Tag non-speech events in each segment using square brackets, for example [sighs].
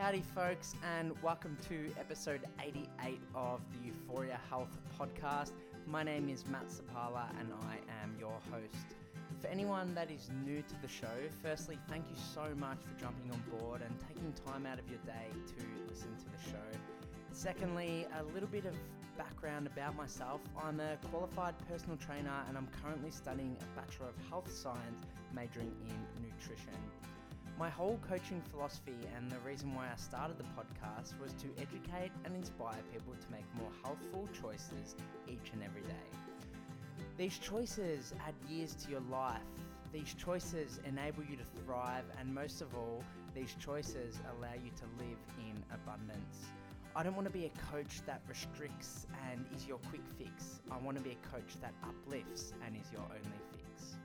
Howdy, folks, and welcome to episode 88 of the Euphoria Health Podcast. My name is Matt Sapala, and I am your host. For anyone that is new to the show, firstly, thank you so much for jumping on board and taking time out of your day to listen to the show. Secondly, a little bit of background about myself. I'm a qualified personal trainer and I'm currently studying a Bachelor of Health Science, majoring in nutrition. My whole coaching philosophy and the reason why I started the podcast was to educate and inspire people to make more healthful choices each and every day. These choices add years to your life. These choices enable you to thrive, and most of all, these choices allow you to live in abundance. I don't want to be a coach that restricts and is your quick fix. I want to be a coach that uplifts and is your only fix.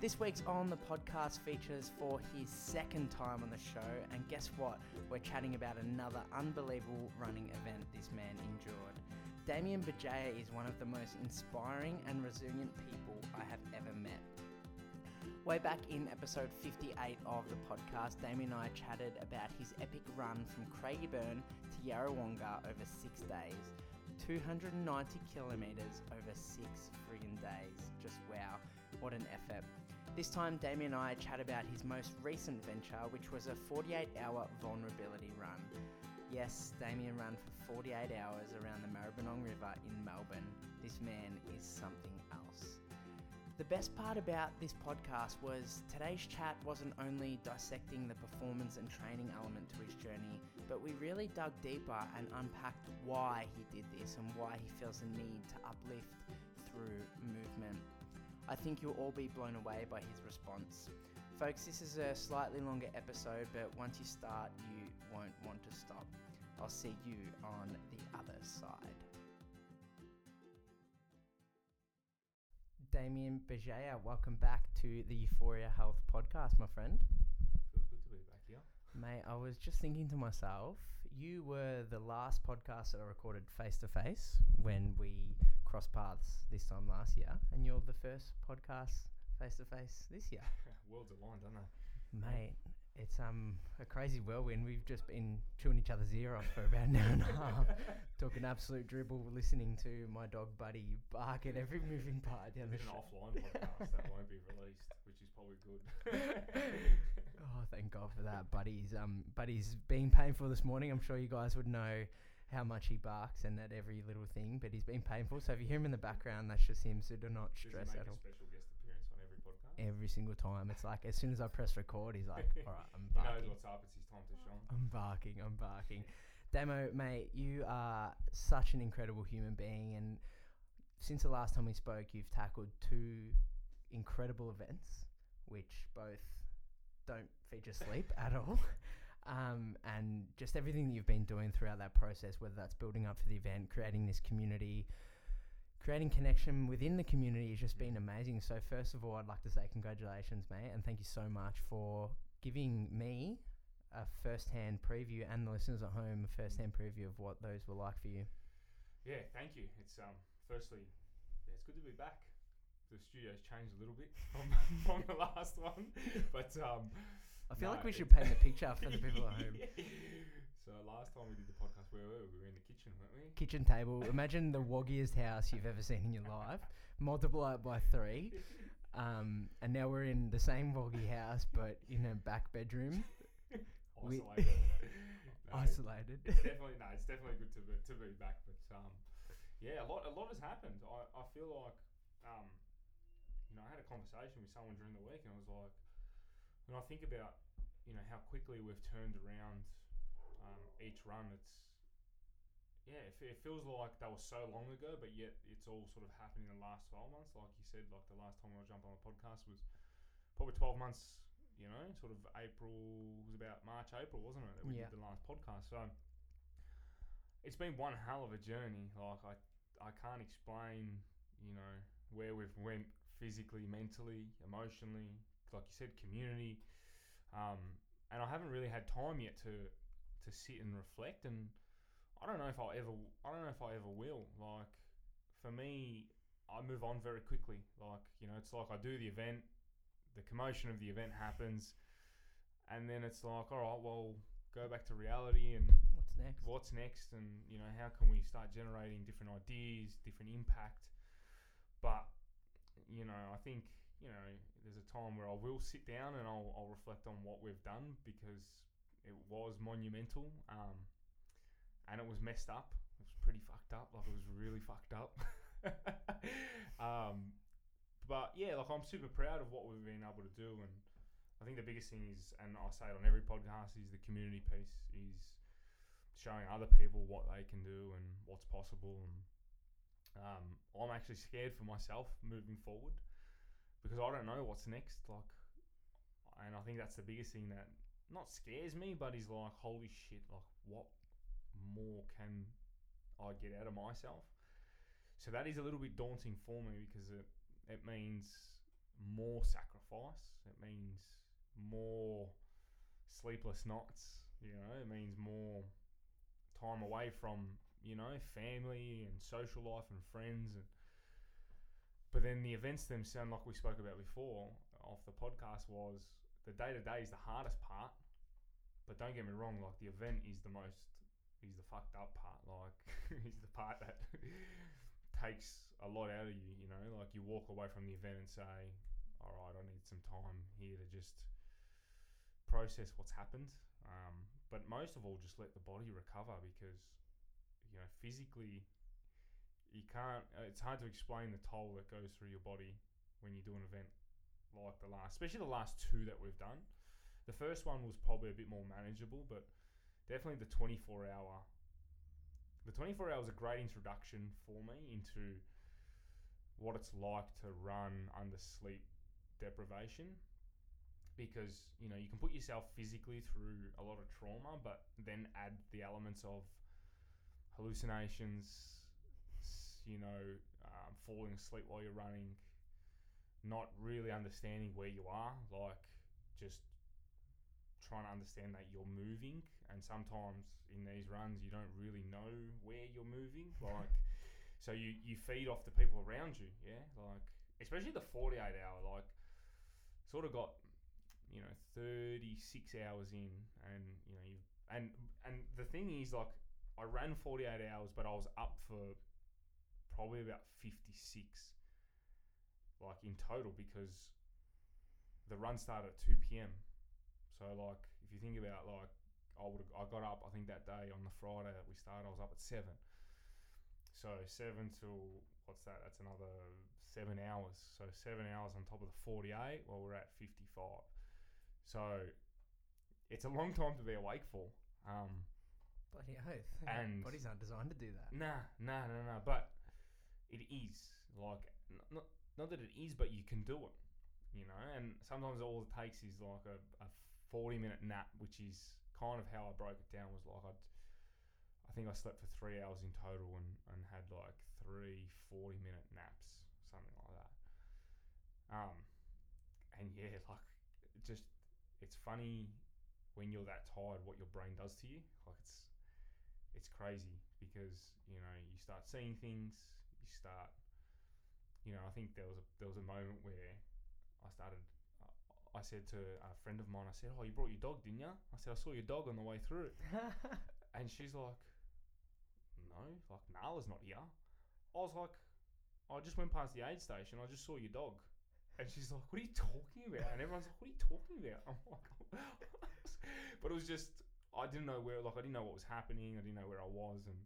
This week's On the Podcast features for his second time on the show, and guess what? We're chatting about another unbelievable running event this man endured. Damien Bugeja is one of the most inspiring and resilient people I have ever met. Way back in episode 58 of the podcast, Damien and I chatted about his epic run from Craigieburn to Yarrawonga over six days. 290 kilometres over six friggin' days. Just wow, what an effort. This time, Damien and I chat about his most recent venture, which was a 48 hour vulnerability run. Yes, Damien ran for 48 hours around the Maribyrnong River in Melbourne. This man is something else. The best part about this podcast was today's chat wasn't only dissecting the performance and training element to his journey, but we really dug deeper and unpacked why he did this and why he feels the need to uplift through movement. I think you'll all be blown away by his response. Folks, this is a slightly longer episode, but once you start, you won't want to stop. I'll see you on the other side. Damien Bugeja, welcome back to the Euphoria Health podcast, my friend. Feels good to be back here. Mate, I was just thinking to myself, you were the last podcast that I recorded face to face when we crossed paths this time last year, and you're the first podcast face to face this year. [laughs] Worlds aligned, don't they? Mate, it's um a crazy whirlwind. We've just been chewing each other's ear off for about an hour and a half, [laughs] talking absolute dribble, listening to my dog Buddy bark at every moving part down the an offline podcast that won't be released, which is probably good. [laughs] Oh, thank God for that. Buddy's um Buddy's being painful this morning. I'm sure you guys would know how much he barks and at every little thing, but he's been painful. So if you hear him in the background, that's just him. So do not Does he stress make at a all. special guest appearance on every podcast? Every single time, it's like as soon as I press record, he's like, "All right, I'm [laughs] He knows barking. what's up. It's his time to shine. I'm barking. I'm barking." Damo, mate, you are such an incredible human being, and since the last time we spoke, you've tackled two incredible events, which both don't feature sleep at all. [laughs] Um, and just everything that you've been doing throughout that process, whether that's building up for the event, creating this community, creating connection within the community, has just been amazing. So, first of all, I'd like to say congratulations, mate, and thank you so much for giving me a first-hand preview and the listeners at home a first-hand preview of what those were like for you. Yeah, thank you. It's um, firstly, yeah, it's good to be back. The studio's changed a little bit [laughs] from, from the last one, [laughs] but um, I feel No, like we should it- paint the [laughs] picture for the people at home. So last time we did the podcast, where were we? We were in the kitchen, weren't we? Kitchen table. Imagine the woggiest house you've ever seen in your life. Multiply it by three. Um, and now we're in the same woggy house, but in a back bedroom, [laughs] We- Isolated. [laughs] No, isolated. It's definitely no. It's definitely good to be, to be back. But um, yeah, a lot a lot has happened. I, I feel like um, you know, I had a conversation with someone during the week, and I was like, when I think about you know how quickly we've turned around um, each run, it's yeah, it, it feels like that was so long ago, but yet it's all sort of happened in the last twelve months. Like you said, like the last time I jumped on a podcast was probably twelve months. You know, sort of April was about March, April, wasn't it? That we Yeah. did the last podcast. So it's been one hell of a journey. Like I, I can't explain. You know where we've went physically, mentally, emotionally. Like you said, community. Um, and I haven't really had time yet to to sit and reflect. And I don't know if I'll ever. I don't know if I ever will. Like for me, I move on very quickly. Like you know, it's like I do the event, the commotion of the event happens, and then it's like, all right, well, go back to reality and What's next? what's next and you know how can we start generating different ideas different impact but you know i think you know there's a time where i will sit down and i'll, I'll reflect on what we've done because it was monumental um, and it was messed up. It was pretty fucked up. Like it was really fucked up. [laughs] Um, but yeah like i'm super proud of what we've been able to do and i think the biggest thing is and i say it on every podcast is the community piece is showing other people what they can do and what's possible. And um, I'm actually scared for myself moving forward because I don't know what's next. Like, and I think that's the biggest thing that not scares me, but is like, holy shit! Like, what more can I get out of myself? So that is a little bit daunting for me because it it means more sacrifice. It means more sleepless nights. You know, it means more time away from you know family and social life and friends and but then the events themselves like we spoke about before off the podcast was the day to day is the hardest part. But don't get me wrong like the event is the most is the fucked up part. Like [laughs] is the part that [laughs] takes a lot out of you you know? Like you walk away from the event and say all right i need some time here to just process what's happened. Um, but most of all just let the body recover because you know physically you can't uh, it's hard to explain the toll that goes through your body when you do an event like the last especially the last two that we've done. The first one was probably a bit more manageable but definitely the 24 hour the 24 hour was a great introduction for me into what it's like to run under sleep deprivation because you know you can put yourself physically through a lot of trauma, but then add the elements of hallucinations, you know, um, falling asleep while you're running, not really understanding where you are, like just trying to understand that you're moving, and sometimes in these runs you don't really know where you're moving, [laughs] like. So you, you feed off the people around you, yeah, like especially the forty eight hour, like sort of got you know 36 hours in and you know you and and the thing is like I ran 48 hours but I was up for probably about 56 like in total because the run started at 2 p.m. so like if you think about like I would I got up I think that day on the Friday that we started I was up at 7 so 7 till what's that that's another 7 hours so 7 hours on top of the 48 well we're at 55 so it's a long time to be awake for. Um, Bloody oath. And- Bodies aren't designed to do that. nah, nah, nah, nah. But it is like not not that it is, but you can do it. You know, and sometimes all it takes is like a, a forty minute nap, which is kind of how I broke it down. Was like I'd, I think I slept for three hours in total and, and had like three 40 minute naps, something like that. Um, and yeah, [laughs] like it just it's funny when you're that tired what your brain does to you. Like it's it's crazy because you know you start seeing things, you start, you know. I think there was a there was a moment where I started. I said to a friend of mine, I said, "Oh, you brought your dog, didn't you?" I said, "I saw your dog on the way through," [laughs] and she's like, "No, like Nala's not here." I was like, "I just went past the aid station. I just saw your dog." And she's like, "What are you talking about?" And everyone's like, "What are you talking about?" [laughs] I'm like, but it was just I didn't know where, like, I didn't know what was happening. I didn't know where I was, and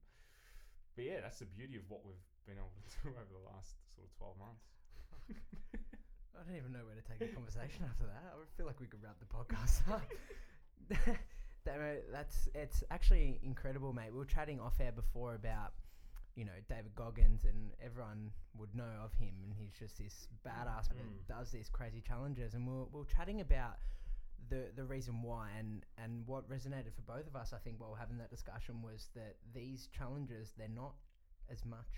but yeah, that's the beauty of what we've been able to do [laughs] over the last sort of twelve months. I don't even know where to take the [laughs] conversation after that. I feel like we could wrap the podcast [laughs] up. That's it's actually incredible, mate. We were chatting off air before about you know David Goggins, and everyone would know of him, and he's just this badass that Mm. does these crazy challenges. And we we're, we we're chatting about the the reason why, and and what resonated for both of us, I think, while having that discussion was that these challenges they're not as much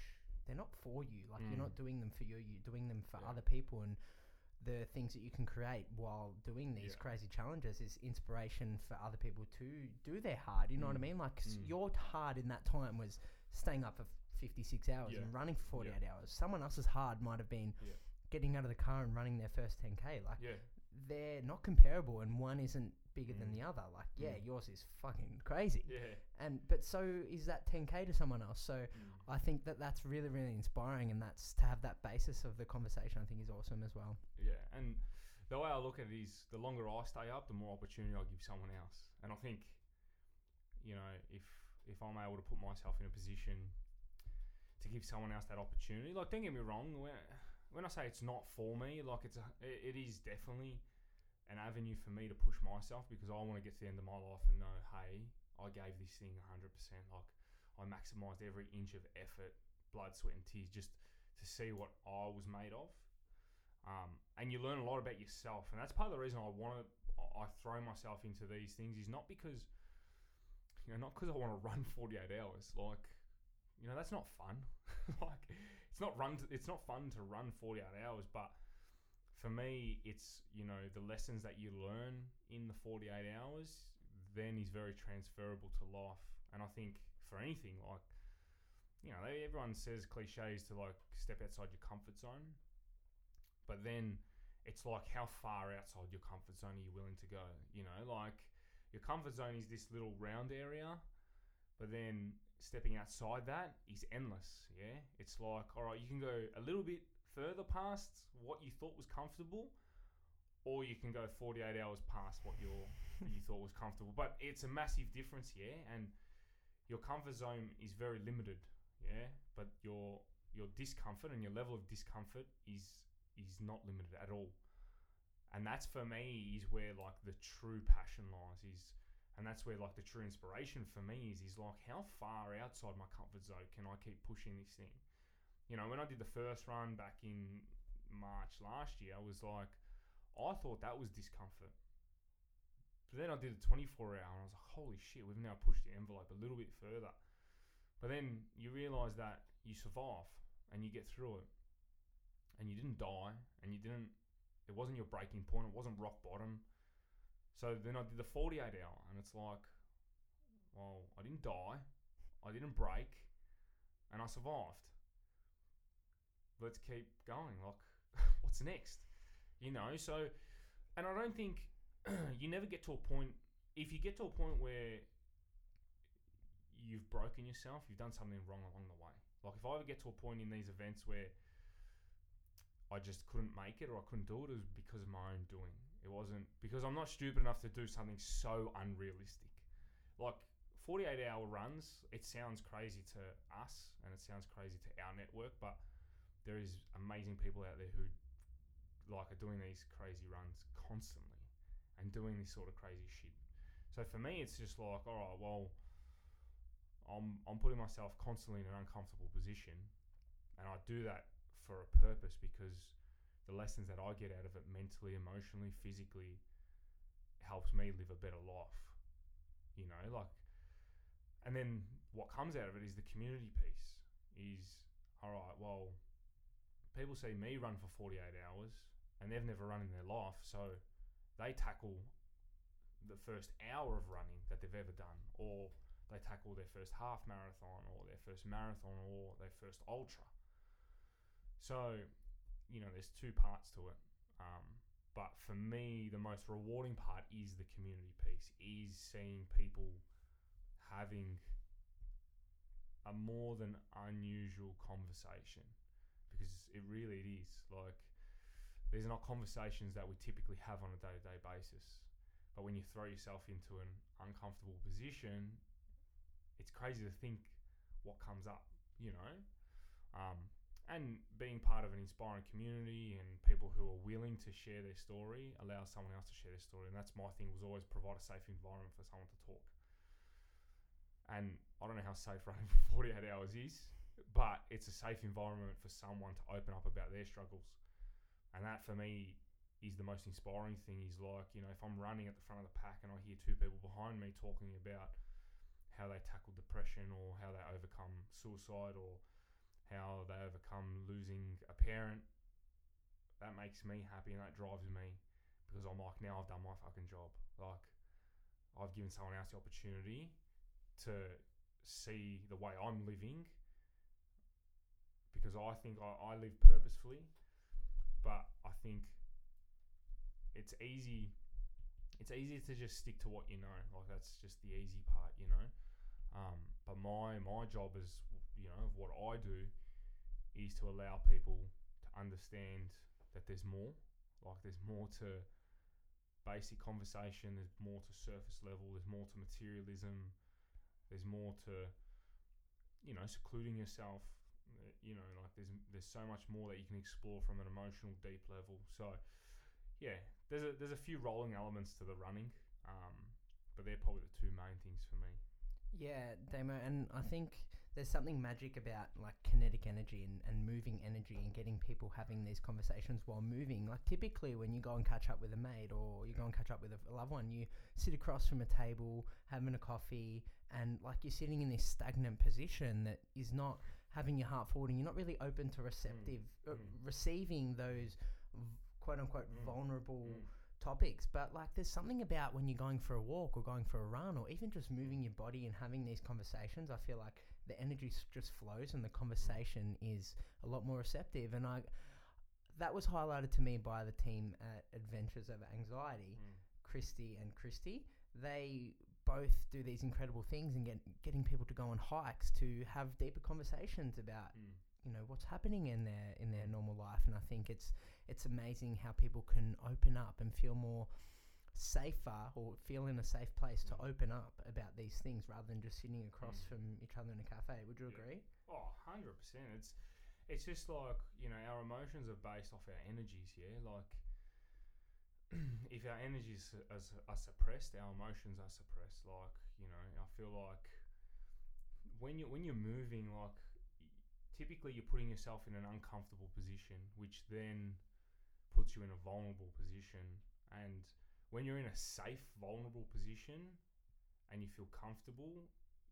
they're not for you. Like you're Mm. not doing them for you. You're doing them for Yeah. other people, and the things that you can create while doing these Yeah. crazy challenges is inspiration for other people to do their hard. You know what I Mm. mean? Like Mm. your hard in that time was staying up for 56 hours Yeah. and running for 48 Yeah. hours. Someone else's hard might have been getting out of the car and running their first 10k. Like they're not comparable, and one isn't bigger than Mm. the other. Like, yeah, Mm. yours is fucking crazy. Yeah. And but so is that 10k to someone else. So I think that that's really really inspiring, and that's to have that basis of the conversation. I think is awesome as well. Yeah, and the way I look at it is, the longer I stay up, the more opportunity I give someone else. And I think, you know, if if I'm able to put myself in a position to give someone else that opportunity, like don't get me wrong, when, when I say it's not for me, like it's a, it, it is definitely an avenue for me to push myself because I want to get to the end of my life and know, hey, I gave this thing 100%. Like I maximised every inch of effort, blood, sweat, and tears just to see what I was made of. Um, and you learn a lot about yourself, and that's part of the reason I want to. I throw myself into these things is not because, you know, not because I want to run [laughs] forty eight hours. Like, you know, that's not fun. [laughs] like, it's not run. To, it's not fun to run forty eight hours. But for me, it's you know the lessons that you learn in the forty eight hours then is very transferable to life. And I think for anything like, you know, everyone says cliches to like step outside your comfort zone but then it's like how far outside your comfort zone are you willing to go you know like your comfort zone is this little round area but then stepping outside that is endless yeah it's like all right you can go a little bit further past what you thought was comfortable or you can go 48 hours past what you thought was comfortable but it's a massive difference yeah and your comfort zone is very limited yeah but your your discomfort and your level of discomfort is is not limited at all. And that's for me is where like the true passion lies is and that's where like the true inspiration for me is is like how far outside my comfort zone can I keep pushing this thing? You know, when I did the first run back in March last year, I was like I thought that was discomfort. But then I did a 24 hour and I was like, holy shit, we've now pushed the envelope a little bit further. But then you realize that you survive and you get through it and you didn't die and you didn't it wasn't your breaking point it wasn't rock bottom so then i did the 48 hour and it's like well i didn't die i didn't break and i survived let's keep going like [laughs] what's next you know so and i don't think [clears throat] you never get to a point if you get to a point where you've broken yourself you've done something wrong along the way like if i ever get to a point in these events where I just couldn't make it or I couldn't do it, it was because of my own doing. It wasn't because I'm not stupid enough to do something so unrealistic. Like 48 hour runs, it sounds crazy to us and it sounds crazy to our network, but there is amazing people out there who like are doing these crazy runs constantly and doing this sort of crazy shit. So for me, it's just like, all right, well, I'm I'm putting myself constantly in an uncomfortable position, and I do that for a purpose because the lessons that I get out of it mentally, emotionally, physically helps me live a better life. You know, like and then what comes out of it is the community piece is all right, well, people see me run for 48 hours and they've never run in their life, so they tackle the first hour of running that they've ever done or they tackle their first half marathon or their first marathon or their first ultra. So, you know, there's two parts to it. Um, but for me, the most rewarding part is the community piece, is seeing people having a more than unusual conversation it really is. Like these are not conversations that we typically have on a day-to-day basis. But when you throw yourself into an uncomfortable position it's crazy to think what comes up you know? Um, and being part of an inspiring community and people who are willing to share their story allows someone else to share their story. And that's my thing was always provide a safe environment for someone to talk. And I don't know how safe running for [laughs] 48 hours is, but it's a safe environment for someone to open up about their struggles. And that for me is the most inspiring thing is like, you know, if I'm running at the front of the pack and I hear two people behind me talking about how they tackle depression or how they overcome suicide or how they overcome losing a parent, that makes me happy and that drives me because I'm like, now I've done my fucking job. Like, I've given someone else the opportunity to see the way I'm living because I think I, I live purposefully, but I think it's easy it's easy to just stick to what you know. Like that's just the easy part, you know. Um, but my my job is, you know, what I do is to allow people to understand that there's more. Like there's more to basic conversation. There's more to surface level. There's more to materialism. There's more to, you know, secluding yourself. You know, like there's there's so much more that you can explore from an emotional deep level. So, yeah, there's a there's a few rolling elements to the running, um, but they're probably the two main things for me. Yeah, Damo, and I think there's something magic about like kinetic energy and, and moving energy and getting people having these conversations while moving. Like typically when you go and catch up with a mate or you go and catch up with a loved one, you sit across from a table having a coffee and like you're sitting in this stagnant position that is not having your heart forward and you're not really open to receptive uh, mm. receiving those quote unquote Mm, vulnerable mm. topics. But like there's something about when you're going for a walk or going for a run or even just moving your body and having these conversations i feel like the energy just flows and the conversation is a lot more receptive. And i that was highlighted to me by the team at adventures of anxiety Mm. christy and christy. They both do these incredible things and get, getting people to go on hikes to have deeper conversations about Mm. you know what's happening in their in their normal life and i think it's it's amazing how people can open up and feel more safer or feel in a safe place to open up about these things rather than just sitting across Mm. from each other in a cafe would you Yeah. agree Oh, 100%. It's it's just like, you know, our emotions are based off our energies, yeah? Like [clears throat] if our energies are, are, suppressed, our emotions are suppressed. Like, you know, I feel like when you when you're moving like typically you're putting yourself in an uncomfortable position, which then puts you in a vulnerable position. And when you're in a safe, vulnerable position and you feel comfortable,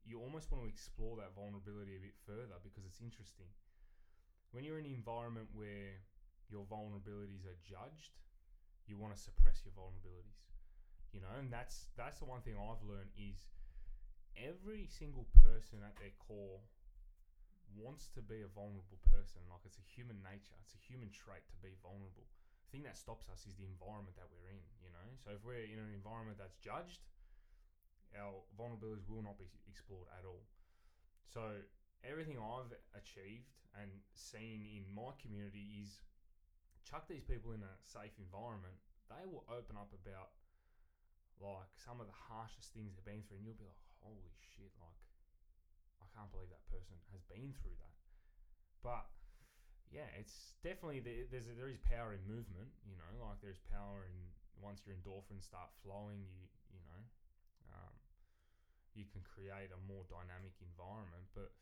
you almost want to explore that vulnerability a bit further because it's interesting. When you're in an environment where your vulnerabilities are judged, you want to suppress your vulnerabilities. You know, and that's that's the one thing I've learned is every single person at their core wants to be a vulnerable person. Like it's a human nature, it's a human trait to be vulnerable. The thing that stops us is the environment that we're in, you know? So if we're in an environment that's judged, our vulnerabilities will not be explored at all. So everything I've achieved and seen in my community is chuck these people in a safe environment, they will open up about like some of the harshest things they've been through and you'll be like, Holy shit, like I can't believe that person has been through that. But yeah, it's definitely there, there's there is power in movement, you know, like there's power in once your endorphins start flowing, you you know, um, you can create a more dynamic environment. But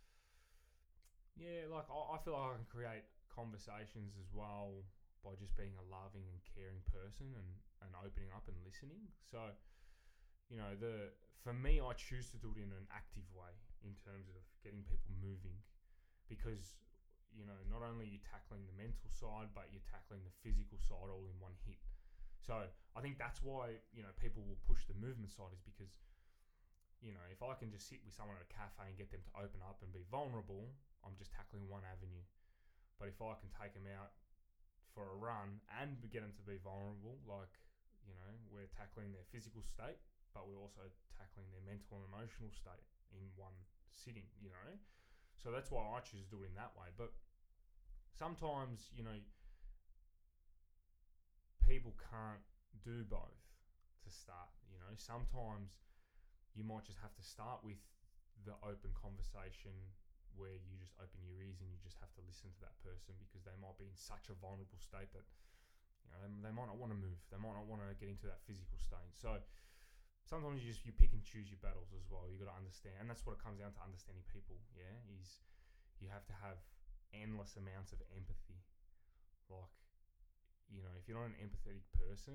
yeah, like I, I feel like I can create conversations as well by just being a loving and caring person and, and opening up and listening. So, you know, the for me, I choose to do it in an active way in terms of getting people moving, because you know, not only you're you tackling the mental side, but you're tackling the physical side all in one hit. So I think that's why you know people will push the movement side is because you know if I can just sit with someone at a cafe and get them to open up and be vulnerable, I'm just tackling one avenue. But if I can take them out for a run and get them to be vulnerable, like you know we're tackling their physical state, but we're also tackling their mental and emotional state in one sitting. You know, so that's why I choose to do it in that way. But sometimes you know people can't do both to start. You know, sometimes you might just have to start with the open conversation where you just open your ears and you just have to listen to that person because they might be in such a vulnerable state that you know they, they might not want to move. They might not want to get into that physical state. So sometimes you just you pick and choose your battles as well. You got to understand, and that's what it comes down to understanding people. Yeah, is you have to have endless amounts of empathy. Like you know, if you're not an empathetic person,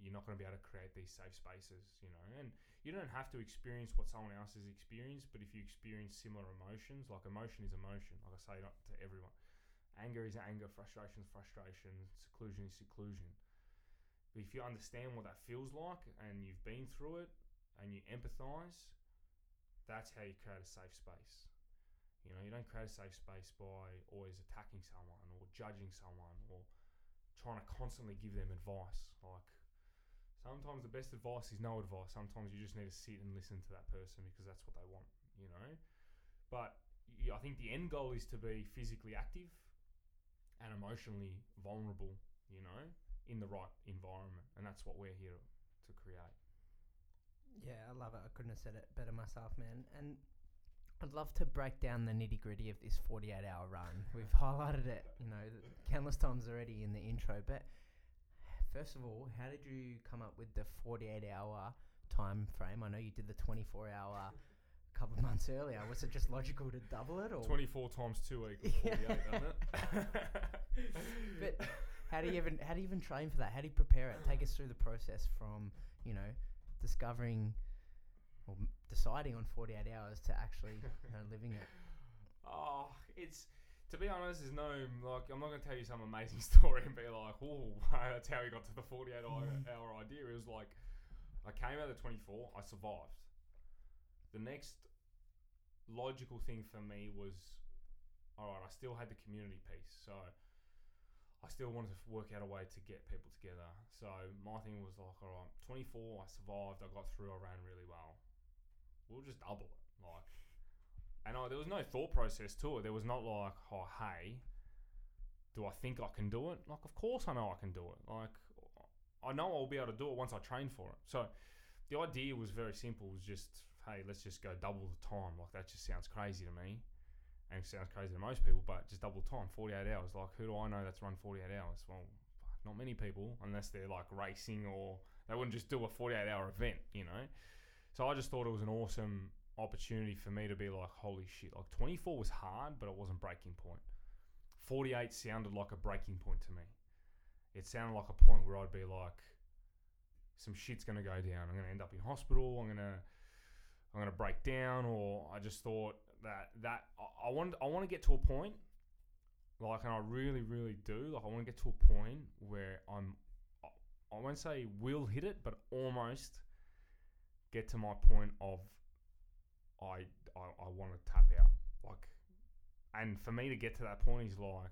you're not going to be able to create these safe spaces, you know. And you don't have to experience what someone else has experienced, but if you experience similar emotions, like emotion is emotion, like I say not to everyone. Anger is anger, frustration is frustration, seclusion is seclusion. But if you understand what that feels like and you've been through it and you empathize, that's how you create a safe space. You know, you don't create a safe space by always attacking someone or judging someone or trying to constantly give them advice. Like Sometimes the best advice is no advice. Sometimes you just need to sit and listen to that person because that's what they want, you know. But I think the end goal is to be physically active and emotionally vulnerable, you know, in the right environment, and that's what we're here to create. Yeah, I love it. I couldn't have said it better myself, man. And I'd love to break down the nitty gritty of this 48 hour run. We've [laughs] highlighted it, you know, countless times already in the intro. But first of all, how did you come up with the 48 hour time frame? I know you did the 24 hour a couple of months earlier. Was it just logical to double it? or 24 times 2 equals [laughs] 48, doesn't it? [laughs] But [laughs] how do you even how do you even train for that? How do you prepare it? Take us through the process from you know discovering or deciding on forty eight hours to actually you know, living it. Oh, it's to be honest, there's no like I'm not gonna tell you some amazing [laughs] story and be like, oh, [laughs] that's how we got to the 48 hour, Mm. hour idea. It was like I came out of 24, I survived. The next logical thing for me was, all right, I still had the community piece, so I still wanted to work out a way to get people together. So my thing was like, all right, 24, I survived, I got through, I ran really well. We'll just double it, like. And I, there was no thought process to it. There was not like, oh, hey, do I think I can do it? Like, of course I know I can do it. Like, I know I'll be able to do it once I train for it. So, the idea was very simple. It was just, hey, let's just go double the time. Like, that just sounds crazy to me, and it sounds crazy to most people. But just double time, forty-eight hours. Like, who do I know that's run forty-eight hours? Well, not many people, unless they're like racing or they wouldn't just do a forty-eight hour event, you know. So I just thought it was an awesome opportunity for me to be like, holy shit, like 24 was hard, but it wasn't breaking point. 48 sounded like a breaking point to me. It sounded like a point where I'd be like, some shit's gonna go down. I'm gonna end up in hospital. I'm gonna, I'm gonna break down. Or I just thought that that I, I want I want to get to a point, like, and I really really do. Like, I want to get to a point where I'm, I, I won't say will hit it, but almost get to my point of I I, I want to tap out. Like, and for me to get to that point is like,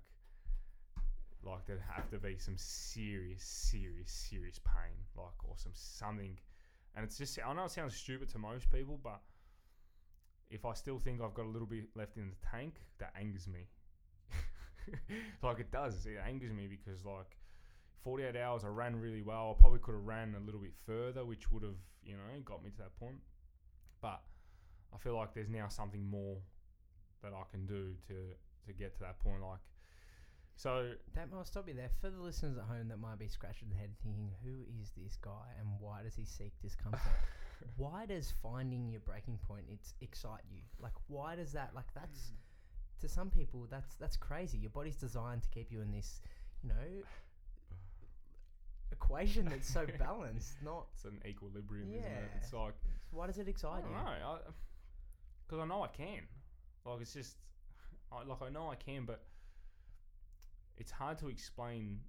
like there'd have to be some serious, serious, serious pain, like or some something. And it's just I know it sounds stupid to most people, but if I still think I've got a little bit left in the tank, that angers me. [laughs] like it does, it angers me because like 48 hours I ran really well. I probably could have ran a little bit further, which would have you know got me to that point. But I feel like there's now something more that I can do to to get to that point. Like, so That might stop you there. For the listeners at home that might be scratching their head thinking, who is this guy and why does he seek discomfort? [laughs] why does finding your breaking point it's excite you? Like why does that like that's to some people that's that's crazy. Your body's designed to keep you in this, you know, equation that's so [laughs] balanced, not it's an equilibrium, isn't it? Yeah. It's like why does it I excite don't you? know, because I, know I can. Like it's just, I, like I know I can, but it's hard to explain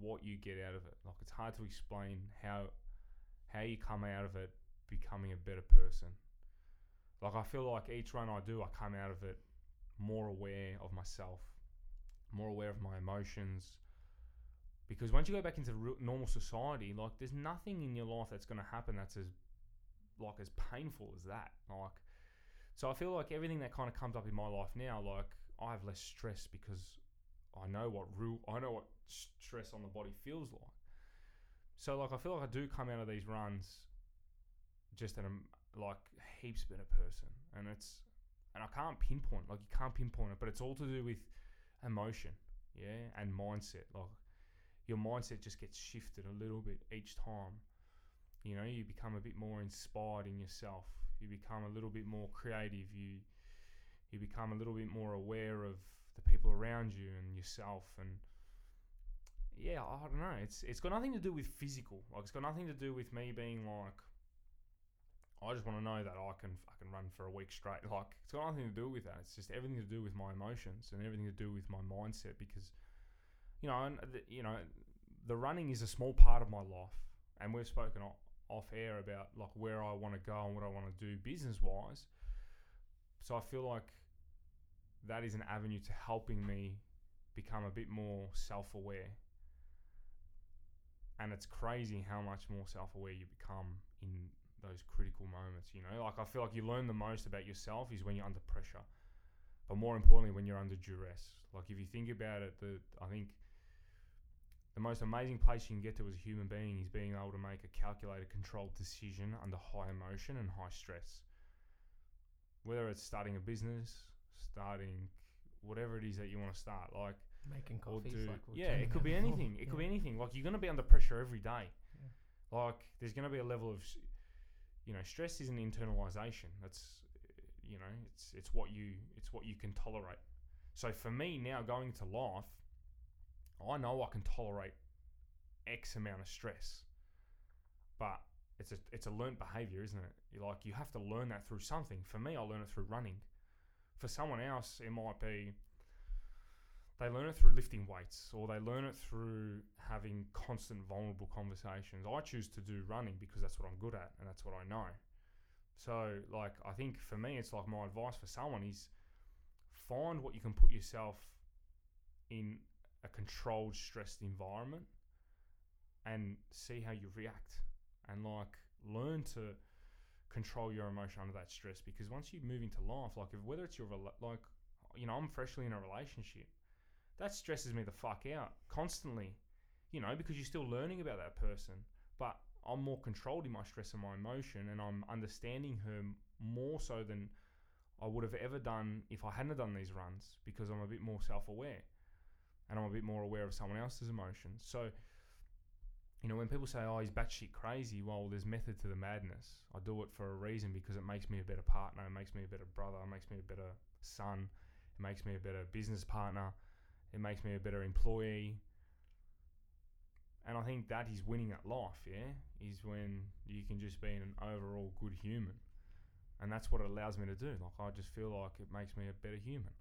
what you get out of it. Like it's hard to explain how how you come out of it becoming a better person. Like I feel like each run I do, I come out of it more aware of myself, more aware of my emotions. Because once you go back into normal society, like there's nothing in your life that's going to happen that's as like as painful as that. Like, so I feel like everything that kind of comes up in my life now, like I have less stress because I know what real, I know what stress on the body feels like. So like I feel like I do come out of these runs just an like heaps better person, and it's and I can't pinpoint like you can't pinpoint it, but it's all to do with emotion, yeah, and mindset. Like your mindset just gets shifted a little bit each time. You know, you become a bit more inspired in yourself. You become a little bit more creative. You you become a little bit more aware of the people around you and yourself and yeah, I don't know. It's it's got nothing to do with physical. Like it's got nothing to do with me being like I just want to know that I can fucking run for a week straight. [laughs] Like it's got nothing to do with that. It's just everything to do with my emotions and everything to do with my mindset because you know, and you know, the running is a small part of my life, and we've spoken off air about like where I want to go and what I want to do business wise. So I feel like that is an avenue to helping me become a bit more self aware. and it's crazy how much more self-aware you become in those critical moments. You know, like I feel like you learn the most about yourself is when you're under pressure, but more importantly when you're under duress. Like if you think about it, the I think the most amazing place you can get to as a human being is being able to make a calculated, controlled decision under high emotion and high stress. Whether it's starting a business, starting whatever it is that you want to start, like Making do like yeah, it could be [laughs] anything. It could be anything. Like you're gonna be under pressure every day. Yeah. Like there's gonna be a level of, you know, stress is an internalization. That's, you know, it's it's what you it's what you can tolerate. So for me now going to life, I know I can tolerate X amount of stress, but it's a it's a learnt behavior, isn't it? You like you have to learn that through something. For me, I learn it through running. For someone else, it might be they learn it through lifting weights or they learn it through having constant vulnerable conversations. I choose to do running because that's what I'm good at and that's what I know. So, like, I think for me, it's like my advice for someone is find what you can put yourself in a controlled, stressed environment and see how you react and like learn to control your emotion under that stress because once you move into life like if whether it's your like you know I'm freshly in a relationship that stresses me the fuck out constantly you know because you're still learning about that person but I'm more controlled in my stress and my emotion and I'm understanding her more so than I would have ever done if I hadn't done these runs because I'm a bit more self-aware and I'm a bit more aware of someone else's emotions so you know, when people say, "Oh, he's batshit crazy," well, there's method to the madness. I do it for a reason because it makes me a better partner, it makes me a better brother, it makes me a better son, it makes me a better business partner, it makes me a better employee. And I think that is winning at life, yeah, is when you can just be an overall good human. And that's what it allows me to do. Like, I just feel like it makes me a better human.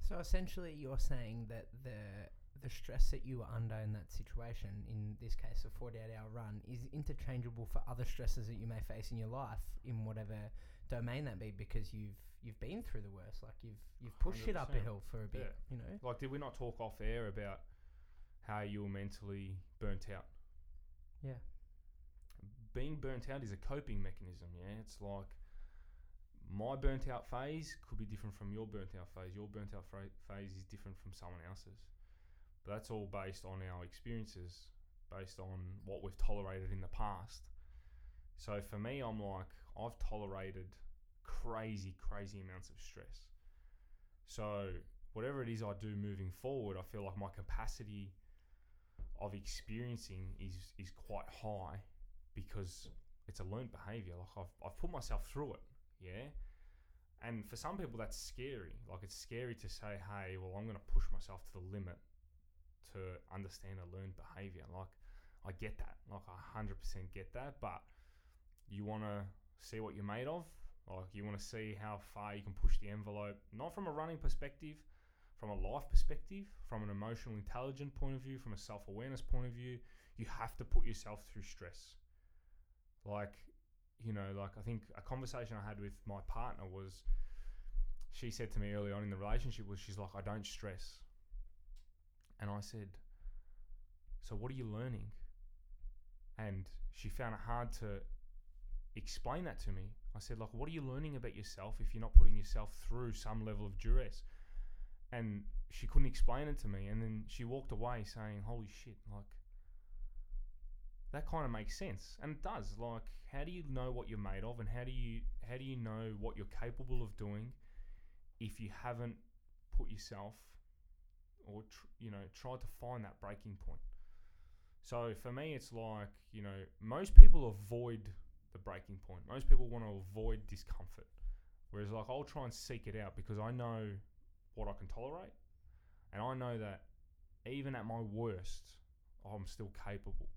So essentially, you're saying that the the stress that you were under in that situation, in this case, a 48 hour run, is interchangeable for other stresses that you may face in your life in whatever domain that be, because you've you've been through the worst. Like you've you've pushed it up a hill for a bit. Yeah. You know. Like, did we not talk off air about how you were mentally burnt out? Yeah. being burnt out is a coping mechanism. Yeah, it's like my burnt out phase could be different from your burnt out phase. Your burnt out fra- phase is different from someone else's. But that's all based on our experiences, based on what we've tolerated in the past. So for me, I'm like I've tolerated crazy, crazy amounts of stress. So whatever it is I do moving forward, I feel like my capacity of experiencing is is quite high because it's a learned behavior. Like I've, I've put myself through it, yeah. And for some people, that's scary. Like it's scary to say, "Hey, well, I'm going to push myself to the limit to understand a learned behavior." Like I get that, like I hundred percent get that. But you want to see what you're made of. Like you want to see how far you can push the envelope, not from a running perspective, from a life perspective, from an emotional intelligent point of view, from a self awareness point of view. You have to put yourself through stress like you know like i think a conversation i had with my partner was she said to me early on in the relationship was she's like i don't stress. And i said so what are you learning? And she found it hard to explain that to me. I said like what are you learning about yourself if you're not putting yourself through some level of duress? And she couldn't explain it to me. And then she walked away saying holy shit like that kind of makes sense and it does. Like how do you know what you're made of and how do you how do you know what you're capable of doing if you haven't put yourself or tr- you know tried to find that breaking point? So for me it's like you know most people avoid the breaking point. Most people want to avoid discomfort. Whereas like I'll try and seek it out because I know what I can tolerate and I know that even at my worst I'm still capable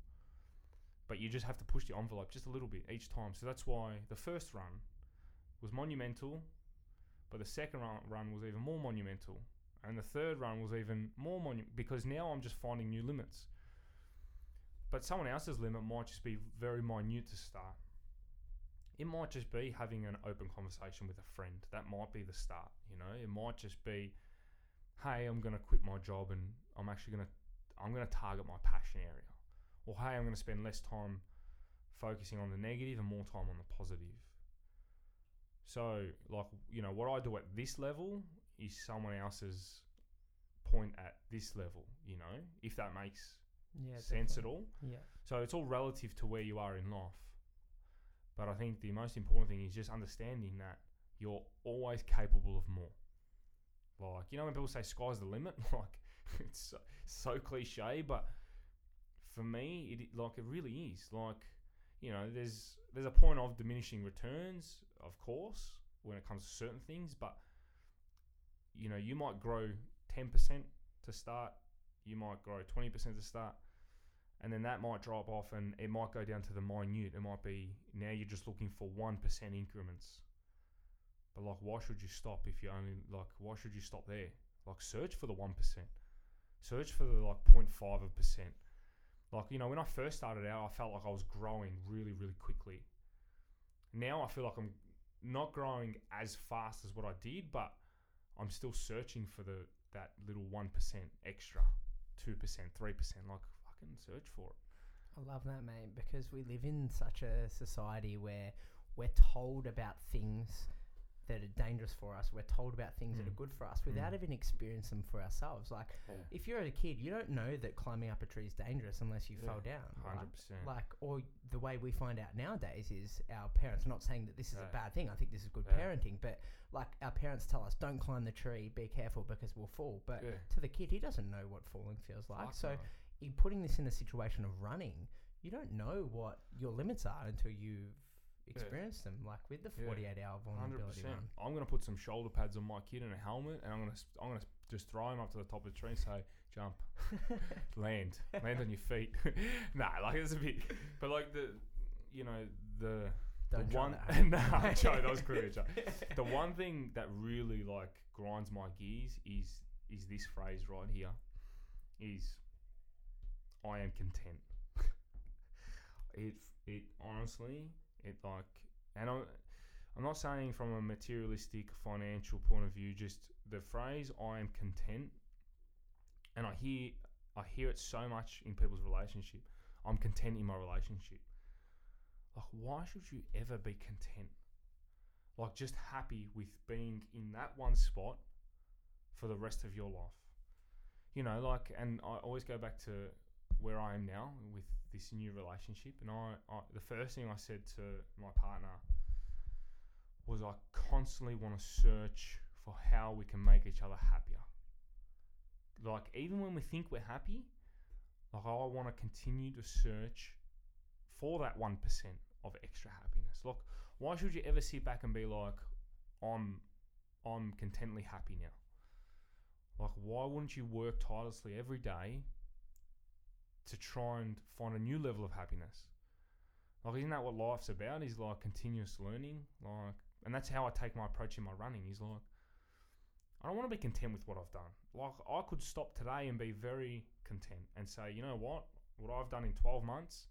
but you just have to push the envelope just a little bit each time. So that's why the first run was monumental, but the second run, was even more monumental, and the third run was even more monumental because now I'm just finding new limits. But someone else's limit might just be very minute to start. It might just be having an open conversation with a friend. That might be the start. You know, it might just be, hey, I'm gonna quit my job and I'm actually gonna I'm gonna target my passion area or hey, I'm going to spend less time focusing on the negative and more time on the positive. So, like, you know, what I do at this level is someone else's point at this level, you know, if that makes Yeah. sense at all. Yeah. So it's all relative to where you are in life. But I think the most important thing is just understanding that you're always capable of more. Like, you know, when people say sky's the limit, [laughs] like, it's so, so cliche, but for me, it like it really is. Like, you know, there's there's a point of diminishing returns, of course, when it comes to certain things, but you know, you might grow ten percent to start, you might grow twenty percent to start, and then that might drop off, and it might go down to the minute. It might be now you're just looking for one percent increments. But like, why should you stop if you only like? Why should you stop there? Like, search for the one percent. Search for the like 0.5 of percent. Like you know, when I first started out, I felt like I was growing really, really quickly. Now I feel like I'm not growing as fast as what I did, but I'm still searching for the that little one percent extra, two percent, three percent. Like fucking search for it. I love that, mate, because we live in such a society where we're told about things that are dangerous for us. We're told about things that Mm. are good for us without Mm. even experiencing them for ourselves. Like, if you're a kid, you don't know that climbing up a tree is dangerous unless you Yeah, fell down. Hundred percent. Like, or the way we find out nowadays is our parents. I'm not saying that this is Yeah. a bad thing. I think this is good Yeah. parenting. But like, our parents tell us, don't climb the tree. Be careful because we'll fall. But Yeah. to the kid, he doesn't know what falling feels like. Fuck so, no. in putting this in a situation of running, you don't know what your limits are until you've experienced them. Like with the Yeah. 48 hour vulnerability percent. run. I'm gonna put some shoulder pads on my kid and a helmet, and I'm gonna s- I'm gonna just throw him up to the top of the tree and say, "Jump, [laughs] land, land on your feet." [laughs] nah, like it's a bit, but like the, you know the Don't the one. [laughs] nah, Joe, that was Joe. The one thing that really like grinds my gears is is this phrase right here, is I am content. it it honestly it like and I'm, I'm not saying from a materialistic financial point of view, just the phrase I am content and I hear I hear it so much in people's relationship. I'm content in my relationship. Like why should you ever be content? Like just happy with being in that one spot for the rest of your life. You know, like and I always go back to where I am now with this new relationship and I, I the first thing I said to my partner was I constantly want to search for how we can make each other happier. Like even when we think we're happy, like I want to continue to search for that one percent of extra happiness. Like why should you ever sit back and be like, I'm I'm contently happy now? Like why wouldn't you work tirelessly every day to try and find a new level of happiness? Like isn't that what life's about? Is like continuous learning, like and that's how I take my approach in my running. Is like, I don't want to be content with what I've done. Like, I could stop today and be very content and say, you know what, what I've done in 12 months,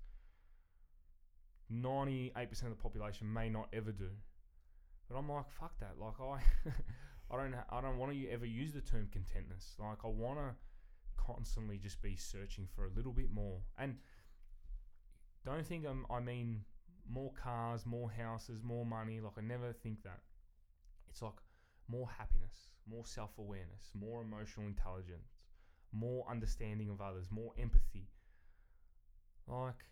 98% of the population may not ever do. But I'm like, fuck that. Like, I, [laughs] I don't, I don't want to ever use the term contentness. Like, I want to constantly just be searching for a little bit more. And don't think I'm, I mean more cars, more houses, more money. Like I never think that. It's like more happiness, more self awareness, more emotional intelligence, more understanding of others, more empathy. Like,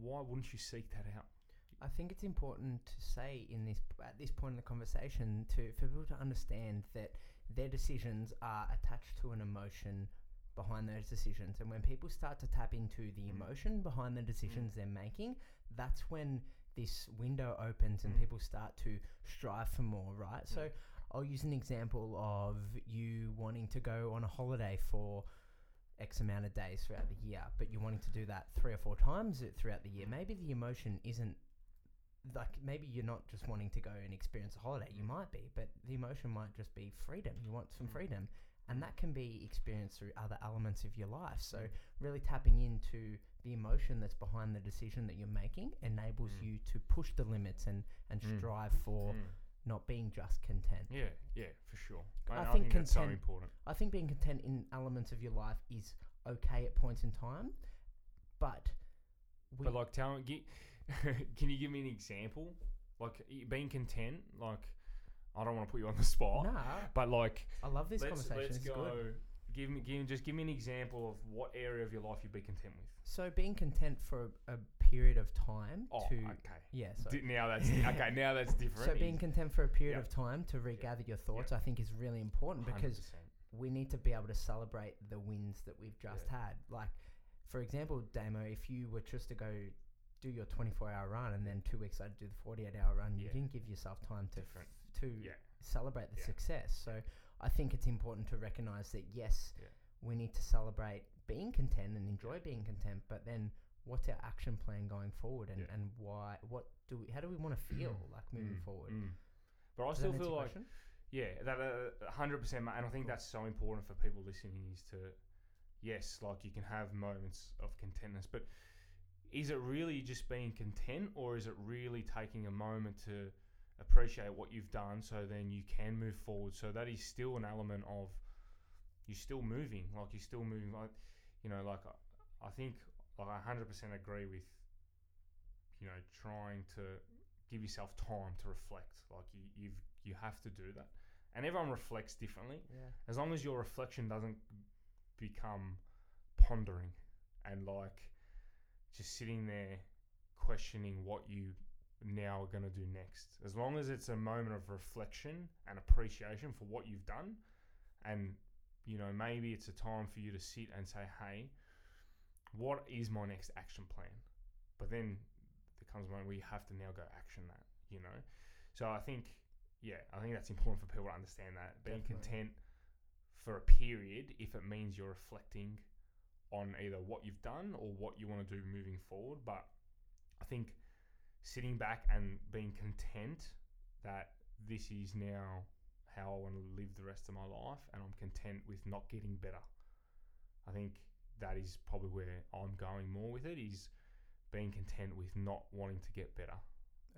why wouldn't you seek that out? I think it's important to say in this at this point in the conversation to for people to understand that their decisions are attached to an emotion behind those decisions and when people start to tap into the Mm. emotion behind the decisions they're making that's when this window opens and Mm. people start to strive for more right so I'll use an example of you wanting to go on a holiday for X amount of days throughout the year, but you're wanting to do that three or four times throughout the year. Maybe the emotion isn't like maybe you're not just wanting to go and experience a holiday. You might be, but the emotion might just be freedom. You want some Mm. freedom, and that can be experienced through other elements of your life. So really tapping into the emotion that's behind the decision that you're making enables Mm. you to push the limits and and Mm. strive for Mm. not being just content. Yeah, yeah, for sure. I I, I think think, that's so important. I think being content in elements of your life is okay at points in time, but we, But like, tell me, gi- [laughs] can you give me an example? Like being content. Like, I don't want to put you on the spot, nah, but like, I love this let's conversation. let's it's go. good. Give me, give, just give me an example of what area of your life you'd be content with. So being content for a, a period of time Oh, to okay. yeah, so, Di- now that's [laughs] okay. Now that's different. so being content for a period Yep. of time to regather your thoughts, I think is really important because 100%. we need to be able to celebrate the wins that we've just had. Like, for example, Damo, if you were just to go do your 24 hour run and then two weeks later do the 48 hour run, you Yeah. didn't give yourself time to f- to Yeah. celebrate the Yeah. success. So I think it's important to recognize that yes, Yeah. we need to celebrate being content and enjoy being content, but then what's our action plan going forward and, and why what do we how do we want to feel like moving Mm, forward? mm. But I Does still feel like question? Yeah, that uh, hundred percent, and I think that's so important for people listening. Is to, yes, like you can have moments of contentness, but is it really just being content, or is it really taking a moment to appreciate what you've done, so then you can move forward? So that is still an element of you're still moving, like you're still moving, like you know, like I- think like I hundred percent agree with, you know, trying to give yourself time to reflect. Like you, you've you have to do that, and everyone reflects differently. Yeah. As long as your reflection doesn't become pondering and like just sitting there questioning what you now are going to do next. As long as it's a moment of reflection and appreciation for what you've done, and you know maybe it's a time for you to sit and say, "Hey, what is my next action plan?" But then there comes a moment where you have to now go action that. You know, so I think yeah, I think that's important for people to understand that being Definitely. content for a period if it means you're reflecting on either what you've done or what you want to do moving forward. But I think sitting back and being content that this is now how I want to live the rest of my life and I'm content with not getting better. I think that is probably where I'm going more with it is being content with not wanting to get better.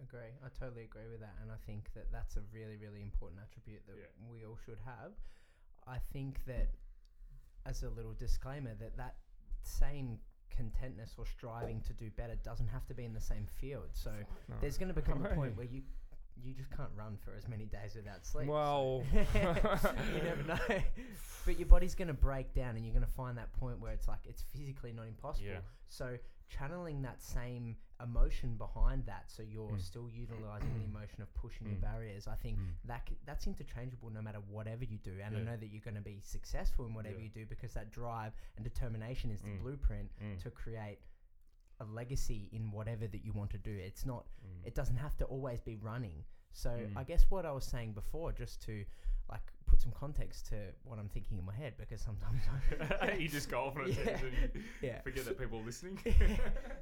Agree. I totally agree with that, and I think that that's a really, really important attribute that Yeah. we all should have. I think that, as a little disclaimer, that that same contentness or striving to do better doesn't have to be in the same field. So No. there's going to become a point where you you just can't run for as many days without sleep. so- Well. [laughs] you never know. But your body's going to break down, and you're going to find that point where it's like it's physically not impossible. Yeah. So channeling that same emotion behind that, so you're Mm. still utilizing the [clears throat] emotion of pushing your Mm. barriers. I think Mm. that c- that's interchangeable no matter whatever you do, and I know that you're going to be successful in whatever Yeah. you do because that drive and determination is the Mm. blueprint Mm. to create a legacy in whatever that you want to do. It's not Mm. it doesn't have to always be running. So Mm. I guess what I was saying before, just to like put some context to what I'm thinking in my head, because sometimes [laughs] [laughs] you just go off on a Yeah. and you [laughs] yeah. forget that people are listening.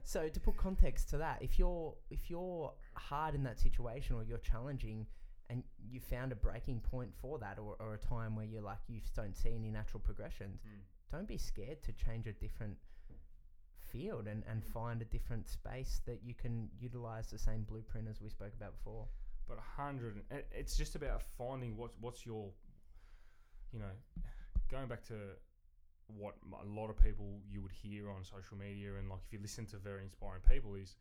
So to put context to that, if you're if you're hard in that situation or you're challenging and you found a breaking point for that or, or a time where you're like you just don't see any natural progressions, Mm. don't be scared to change a different field and, and find a different space that you can utilize the same blueprint as we spoke about before. But a hundred. It's just about finding what's what's your, you know, going back to what a lot of people you would hear on social media, and like if you listen to very inspiring people, is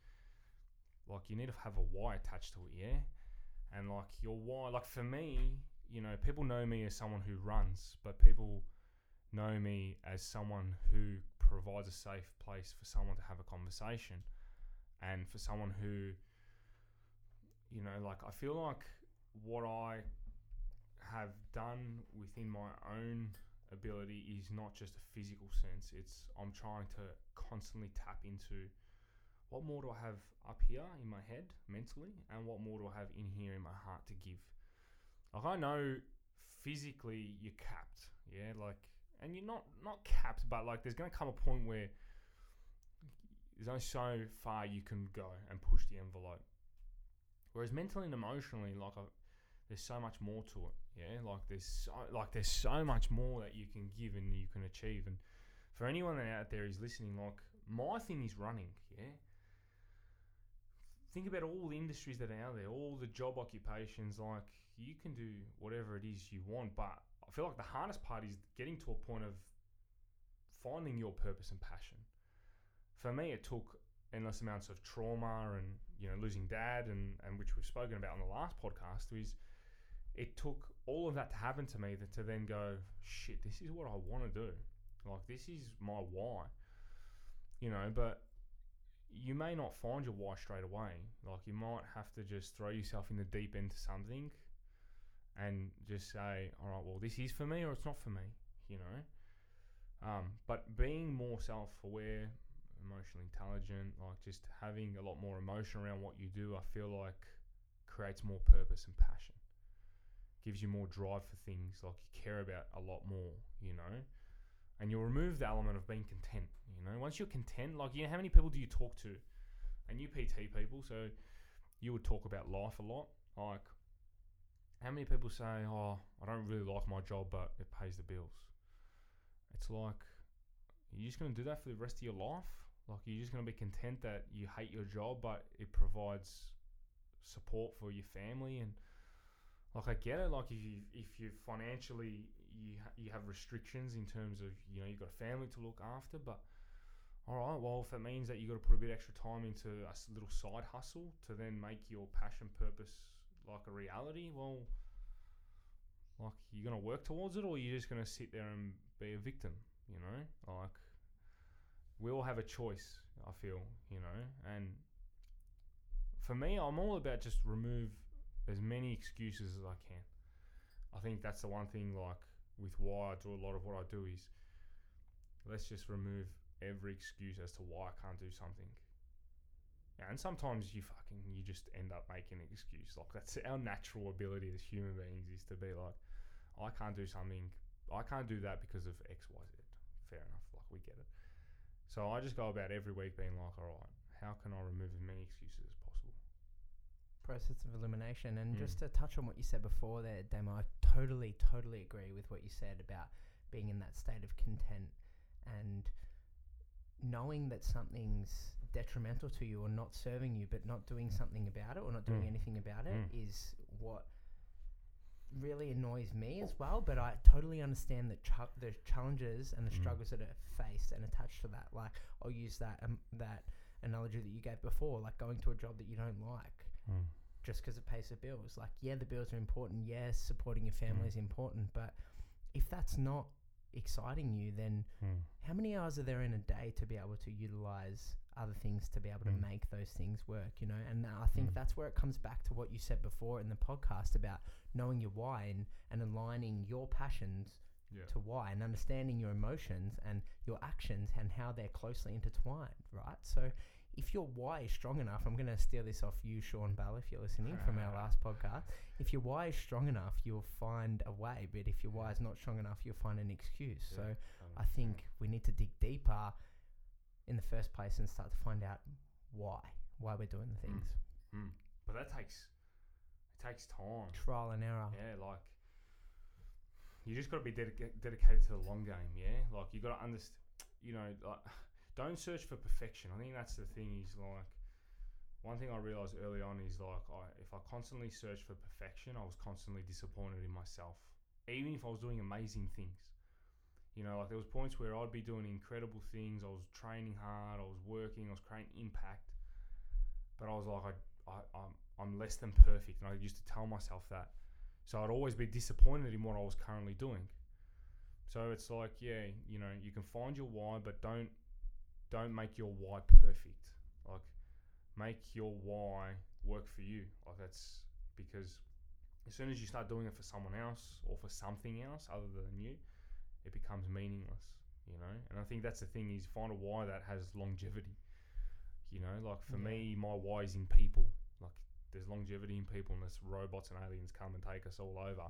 like you need to have a why attached to it, yeah, and like your why, like for me, you know, people know me as someone who runs, but people know me as someone who provides a safe place for someone to have a conversation, and for someone who you know, like I feel like what I have done within my own ability is not just a physical sense. It's I'm trying to constantly tap into what more do I have up here in my head mentally, and what more do I have in here in my heart to give. Like I know physically you're capped, yeah, like, and you're not not capped, but like there's gonna come a point where there's only so far you can go and push the envelope. Whereas mentally and emotionally, like I, there's so much more to it. Yeah, like there's so like there's so much more that you can give and you can achieve. And for anyone out there is listening, like my thing is running. Yeah. Think about all the industries that are out there, all the job occupations. Like you can do whatever it is you want, but I feel like the hardest part is getting to a point of finding your purpose and passion. for me, it took endless amounts of trauma and you know losing dad and and which we've spoken about on the last podcast is it took all of that to happen to me that to then go shit this is what I want to do. Like this is my why. You know but you may not find your why straight away. Like you might have to just throw yourself in the deep end to something and just say all right well this is for me or it's not for me you know? Um, but being more self-aware emotionally intelligent, like just having a lot more emotion around what you do, I feel like creates more purpose and passion. Gives you more drive for things, like you care about a lot more, you know? And you'll remove the element of being content, you know? Once you're content, like, you know, how many people do you talk to? And you PT people, so you would talk about life a lot. Like, how many people say, oh, I don't really like my job, but it pays the bills? It's like, you're just going to do that for the rest of your life? Like you're just going to be content that you hate your job, but it provides support for your family and like I get it. Like if you if you financially you you have restrictions in terms of you know you've got a family to look after, but all right, well if it means that you've got to put a bit extra time into a little side hustle to then make your passion purpose like a reality, well, like you're gonna work towards it, or you're just gonna sit there and be a victim, you know, like we all have a choice. I feel you know, and for me, I'm all about just remove as many excuses as I can. I think that's the one thing. Like with why I do a lot of what I do is let's just remove every excuse as to why I can't do something. And sometimes you fucking you just end up making an excuse. Like that's our natural ability as human beings is to be like, I can't do something. I can't do that because of X, Y, Z. Fair enough. Like we get it. So I just go about every week being like, all right, how can I remove as many excuses as possible? Process of elimination. And Mm. just to touch on what you said before there, Damo, I totally, totally agree with what you said about being in that state of content and knowing that something's detrimental to you or not serving you, but not doing something about it or not doing Mm. anything about it Mm. is what really annoys me as well. But I totally understand the ch- the challenges and the Mm. struggles that are faced and attached to that. Like I'll use that um, that analogy that you gave before, like going to a job that you don't like just because it pays the bills. Like, yeah, the bills are important. Yes, supporting your family Mm. is important. But if that's not exciting you, then how many hours are there in a day to be able to utilize other things to be able to Mm. make those things work? You know, and I think Mm. that's where it comes back to what you said before in the podcast about knowing your why and, and aligning your passions Yeah. to why and understanding your emotions and your actions and how they're closely intertwined, right? So if your why is strong enough, I'm going to steal this off you, Sean Bell, if you're listening from our [laughs] last podcast. If your why is strong enough, you'll find a way. But if your why is not strong enough, you'll find an excuse. Yeah, So totally. I think we need to dig deeper in the first place and start to find out why, why we're doing the things. Mm. But that takes takes time. Trial and error. Yeah, like you just got to be dedica- dedicated to the long game. Yeah, like you got to understand. You know, like [sighs] don't search for perfection. I think that's the thing. Is like one thing I realized early on is like I, if I constantly searched for perfection, I was constantly disappointed in myself, even if I was doing amazing things. You know, like there was points where I'd be doing incredible things. I was training hard. I was working. I was creating impact. But I was like, I, I, I'm, I'm less than perfect, and I used to tell myself that. So I'd always be disappointed in what I was currently doing. So it's like, yeah, you know, you can find your why, but don't don't make your why perfect. Like, make your why work for you. Like that's because as soon as you start doing it for someone else or for something else other than you, it becomes meaningless. You know, and I think that's the thing is find a why that has longevity. You know, like for Yeah. me, my why is in people. There's longevity in people unless robots and aliens come and take us all over.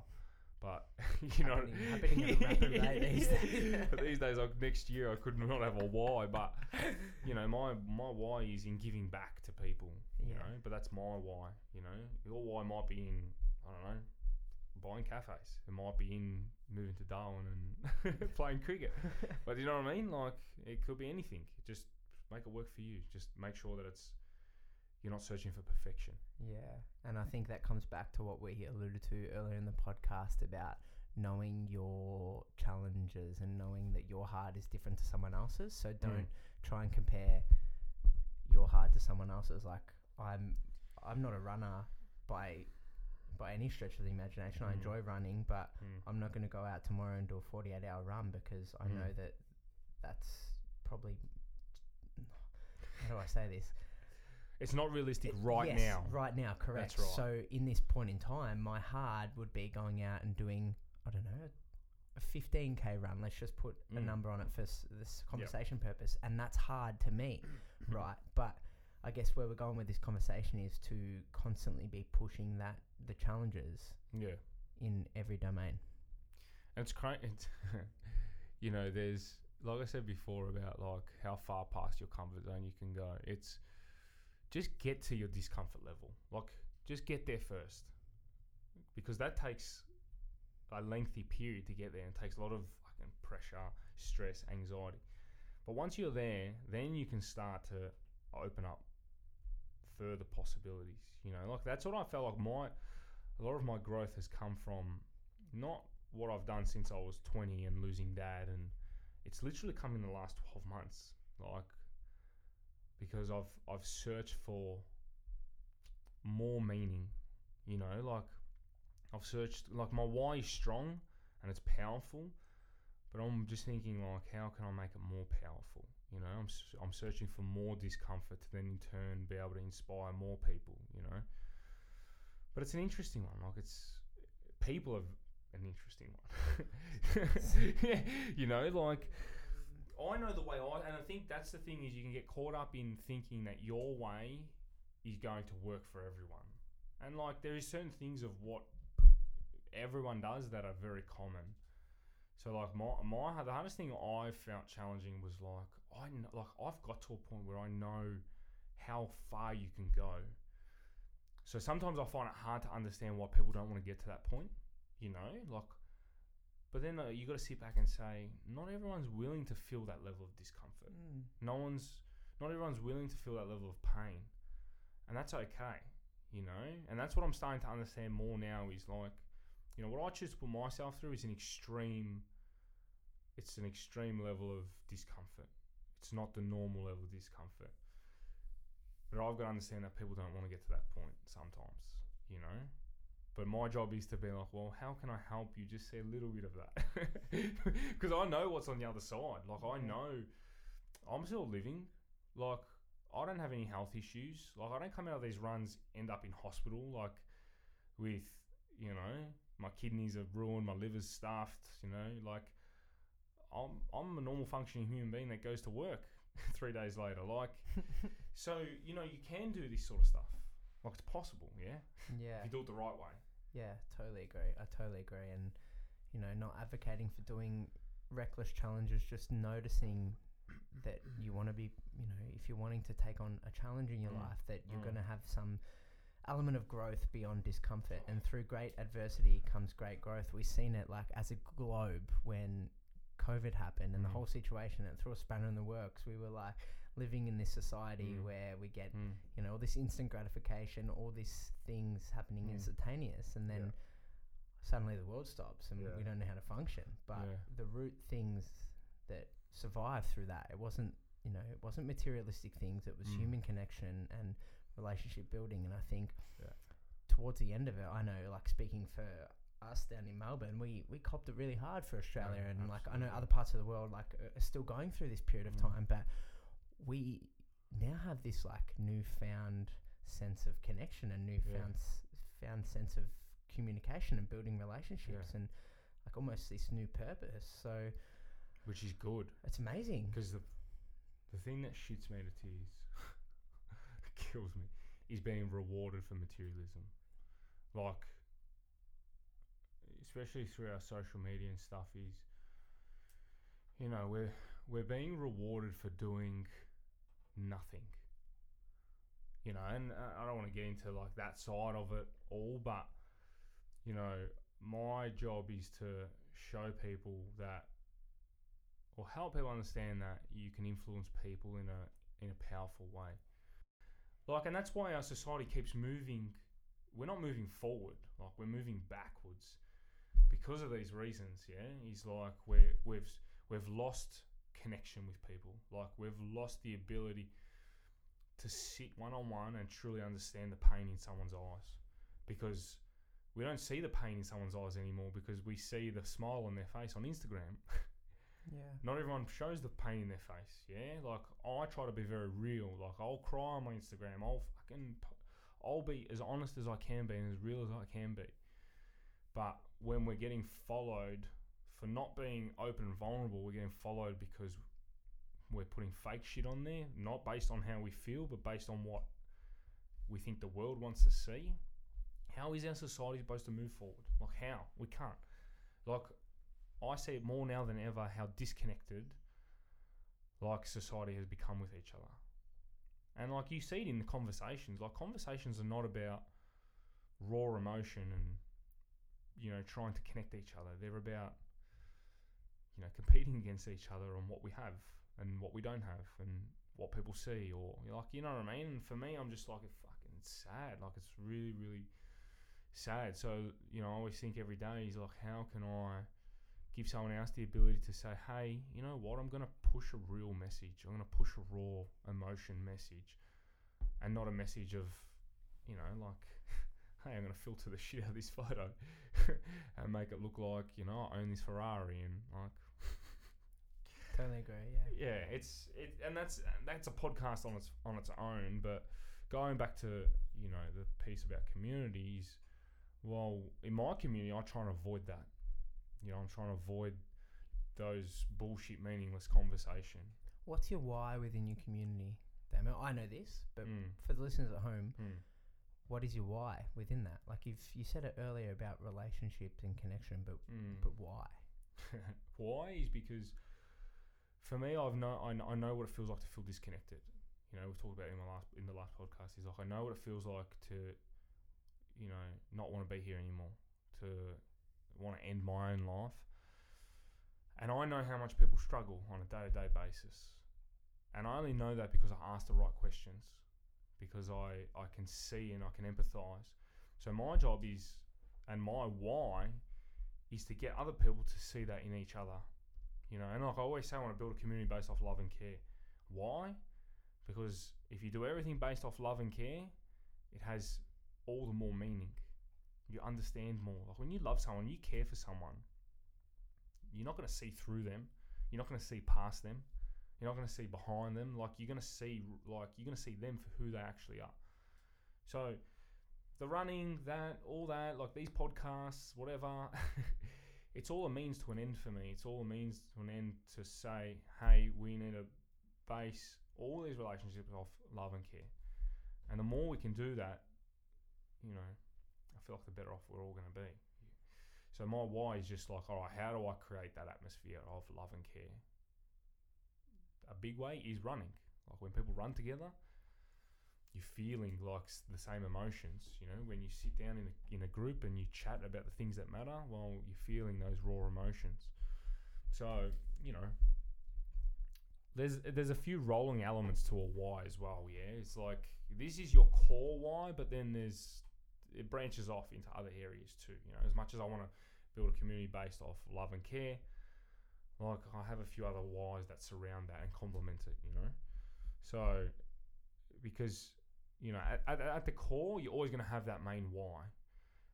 But [laughs] you know, Happening- happening rapid rate these days. [laughs] But these days, like next year, I could not have a why. But you know, my my why is in giving back to people. You Yeah. know, but that's my why. You know, your why might be in I don't know buying cafes. It might be in moving to Darwin and [laughs] playing cricket. But you know what I mean? Like it could be anything. Just make it work for you. Just make sure that it's you're not searching for perfection. Yeah, and I think that comes back to what we alluded to earlier in the podcast about knowing your challenges and knowing that your heart is different to someone else's. So don't try and compare your heart to someone else's. Like I'm, I'm not a runner by by any stretch of the imagination. I Mm. enjoy running, but Mm. I'm not going to go out tomorrow and do a 48 hour run because I Mm. know that that's probably. How do I say this? It's not realistic It- right yes, now. Right now, correct. right. So in this point in time, my hard would be going out and doing I don't know a 15k run. Let's just put a Mm. number on it for s- this conversation purpose, and that's hard to meet, Mm-hmm. [laughs] right? But I guess where we're going with this conversation is to constantly be pushing that the challenges Yeah. in every domain. And it's cra It's [laughs] you know, there's like I said before about like how far past your comfort zone you can go. It's just get to your discomfort level. Like just get there first, because that takes a lengthy period to get there and takes a lot of fucking pressure, stress, anxiety. But once you're there, then you can start to open up further possibilities. You know, like that's what I felt like my a lot of my growth has come from not what I've done since I was 20 and losing dad and it's literally come in the last 12 months like because I've I've searched for more meaning you know like I've searched like my why is strong and it's powerful but I'm just thinking like how can I make it more powerful you know I'm I'm searching for more discomfort to then in turn be able to inspire more people you know but it's an interesting one like it's people have an interesting one. [laughs] [laughs] yeah, you know, like I know the way I, and I think that's the thing is you can get caught up in thinking that your way is going to work for everyone, and like there is certain things of what everyone does that are very common. So like my my the hardest thing I found challenging was like I like I've got to a point where I know how far you can go. So sometimes I find it hard to understand why people don't want to get to that point you know like but then uh, you got to sit back and say not everyone's willing to feel that level of discomfort. No one's not everyone's willing to feel that level of pain. And that's okay you know? And that's what i'm starting to understand more now is like you know what i choose to put myself through is an extreme it's an extreme level of discomfort. It's not the normal level of discomfort. But i've got to understand that people don't want to get to that point sometimes you know but my job is to be like, well, how can I help you just see a little bit of that? [laughs] Because I know what's on the other side. Like, I know I'm still living. Like, I don't have any health issues. Like, I don't come out of these runs, end up in hospital, like, with, you know, my kidneys are ruined, my liver's stuffed, you know, like, I'm, I'm a normal functioning human being that goes to work [laughs] three days later. Like, [laughs] so, you know, you can do this sort of stuff. Like, it's possible, yeah? [laughs] Yeah. If you do it the right way. Yeah, totally agree. I totally agree. And, you know, not advocating for doing reckless challenges, just noticing that you want to be, you know, if you're wanting to take on a challenge in your Mm. life, that you're Mm. going to have some element of growth beyond discomfort. And through great adversity comes great growth. We've seen it like as a globe when COVID happened and the Mm. whole situation, it threw a spanner in the works. We were like living in this society Mm. where we get Mm. you know, all this instant gratification, all these things happening Mm. instantaneous, and then Yeah. suddenly the world stops and Yeah. we don't know how to function. But Yeah. the root things that survived through that, it wasn't, you know, it wasn't materialistic things. It was Mm. human connection and relationship building. And I think towards the end of it, I know, like speaking for us down in Melbourne, we we copped it really hard for Australia, Yeah, and like I know other parts of the world like are still going through this period of Mm. time, but we now have this like newfound sense of connection and newfound s- found sense of communication and building relationships and like almost this new purpose. So Which is good. it's amazing. Because the, the thing that shoots me to tears, [laughs] kills me, is being rewarded for materialism. Like, especially through our social media and stuff, is, you know, we're, we're being rewarded for doing nothing. You know, and uh, I don't want to get into like that side of it all, but, you know, my job is to show people that or help people understand that you can influence people in a in a powerful way. Like, and that's why our society keeps moving. We're not moving forward. Like, we're moving backwards because of these reasons, yeah, is like we're, we've we've lost connection with people. Like we've lost the ability to sit one on one and truly understand the pain in someone's eyes, because we don't see the pain in someone's eyes anymore because we see the smile on their face on Instagram. [laughs] Yeah. Not everyone shows the pain in their face. Yeah, like I try to be very real. Like I'll cry on my Instagram. I'll fucking, I'll be as honest as I can be and as real as I can be. But when we're getting followed for not being open and vulnerable, we're getting followed because we're putting fake shit on there, not based on how we feel, but based on what we think the world wants to see. How is our society supposed to move forward? Like how? We can't. Like I see it more now than ever how disconnected like society has become with each other. And like you see it in the conversations. Like conversations are not about raw emotion and you know trying to connect each other. They're about you know competing against each other on what we have and what we don't have and what people see or like you know what I mean. And for me, I'm just like it fucking sad. Like it's really really sad. So you know I always think every day is like how can I give someone else the ability to say, hey, you know what, I'm to push a real message. I'm to push a raw emotion message and not a message of, you know, like, [laughs] hey, I'm going to filter the [laughs] shit out of this photo [laughs] and make it look like, you know, I own this Ferrari and like. Totally agree. Yeah. Yeah, it's it, and that's that's a podcast on its on its own. But going back to you know the piece about communities, well, in my community, I try and avoid that. You know, I'm trying to avoid those bullshit, meaningless conversation. What's your why within your community? Damn it, I know this, but Mm, for the listeners at home, mm, what is your why within that? Like you've you said it earlier about relationships and connection, but mm. but why? [laughs] Why is because for me, I've know I, I know what it feels like to feel disconnected. You know, we've talked about it in my last in the last podcast. Is like I know what it feels like to, you know, not want to be here anymore. To want to end my own life. And I know how much people struggle on a day to day basis. And I only know that because I ask the right questions, because I, I can see and I can empathize. So my job is, and my why, is to get other people to see that in each other. You know, and like I always say, I want to build a community based off love and care. Why? Because if you do everything based off love and care, it has all the more meaning you understand more. Like when you love someone, you care for someone. You're not going to see through them. You're not going to see past them. You're not going to see behind them. Like you're going to see, like you're going to see them for who they actually are. So, the running, that, all that, like these podcasts, whatever, [laughs] it's all a means to an end for me. It's all a means to an end to say, hey, we need to base all these relationships off love and care. And the more we can do that, you know, I feel like the better off we're all going to be. So my why is just like, all right, how do I create that atmosphere of love and care? A big way is running. Like when people run together, you're feeling like the same emotions. You know, when you sit down in a, in a group and you chat about the things that matter, well, you're feeling those raw emotions. So you know, there's there's a few rolling elements to a why as well. Yeah, it's like this is your core why, but then there's it branches off into other areas too. You know, as much as I want to build a community based off love and care, like I have a few other whys that surround that and complement it. You know, so because you know at, at, at the core you're always going to have that main why.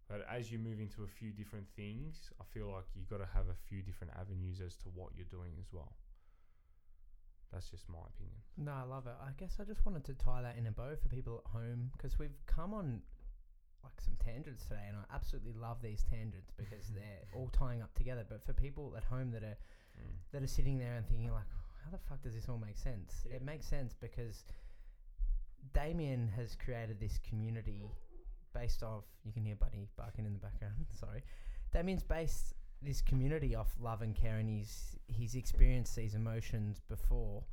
But as you move into a few different things, I feel like you've got to have a few different avenues as to what you're doing as well. That's just my opinion. No, I love it. I guess I just wanted to tie that in a bow for people at home because we've come on like some tangents today, and I absolutely love these tangents because [laughs] they're all tying up together. But for people at home that are Mm. that are sitting there and thinking like, how the fuck does this all make sense? Yeah. It makes sense because Damien has created this community based off. You can hear Buddy barking in the background. [laughs] Sorry, Damien's based this community off love and care, and he's he's experienced these emotions before.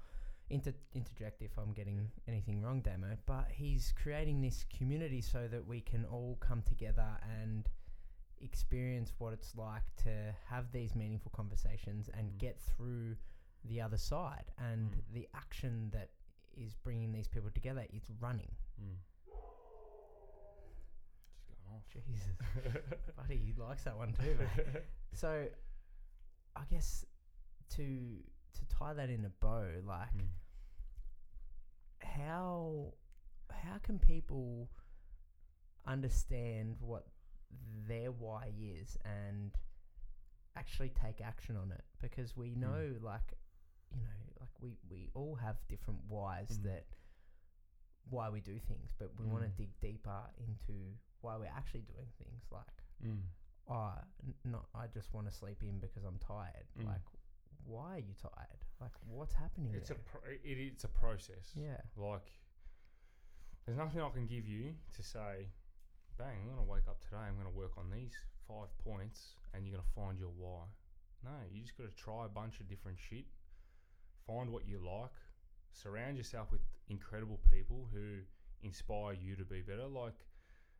Inter- interject if I'm getting anything wrong, Damo. But he's creating this community so that we can all come together and experience what it's like to have these meaningful conversations and Mm. get through the other side. And Mm. the action that is bringing these people together It's running. Mm. Just going off. [laughs] Jesus, [laughs] buddy, he likes that one too. mate. [laughs] so, I guess to to tie that in a bow, like Mm. how how can people understand what their why is and actually take action on it because we Mm. know like you know like we we all have different whys Mm. that why we do things but we want to Mm. dig deeper into why we're actually doing things like Mm. oh n- not i just want to sleep in because i'm tired Mm. like why are you tired like what's happening It's a pro- it, it's a process. yeah Like, there's nothing I can give you to say, bang, I'm going to wake up today, I'm going to work on these five points, and you're going to find your why. No, you just got to try a bunch of different shit, find what you like, surround yourself with incredible people who inspire you to be better. Like,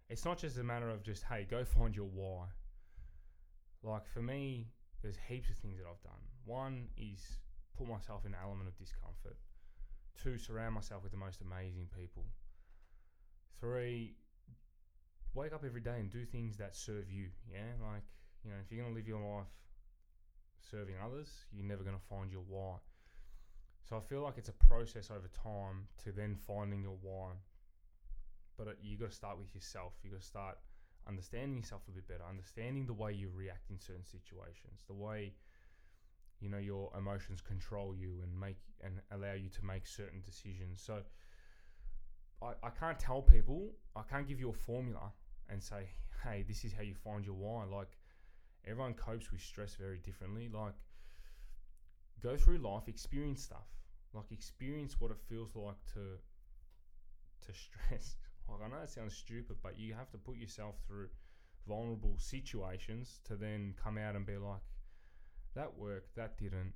it's not just a matter of just, hey, go find your why. Like, for me, there's heaps of things that I've done. One is put myself in an element of discomfort. Two, surround myself with the most amazing people. Three, wake up every day and do things that serve you. Yeah, like you know, if you're gonna live your life serving others, you're never gonna find your why. So I feel like it's a process over time to then finding your why. But you got to start with yourself. You got to start understanding yourself a bit better, understanding the way you react in certain situations, the way you know your emotions control you and make and allow you to make certain decisions. So I, I can't tell people, I can't give you a formula and say, hey, this is how you find your why. Like everyone copes with stress very differently. Like go through life, experience stuff. Like experience what it feels like to to stress. [laughs] Like I know it sounds stupid, but you have to put yourself through vulnerable situations to then come out and be like, that worked, that didn't.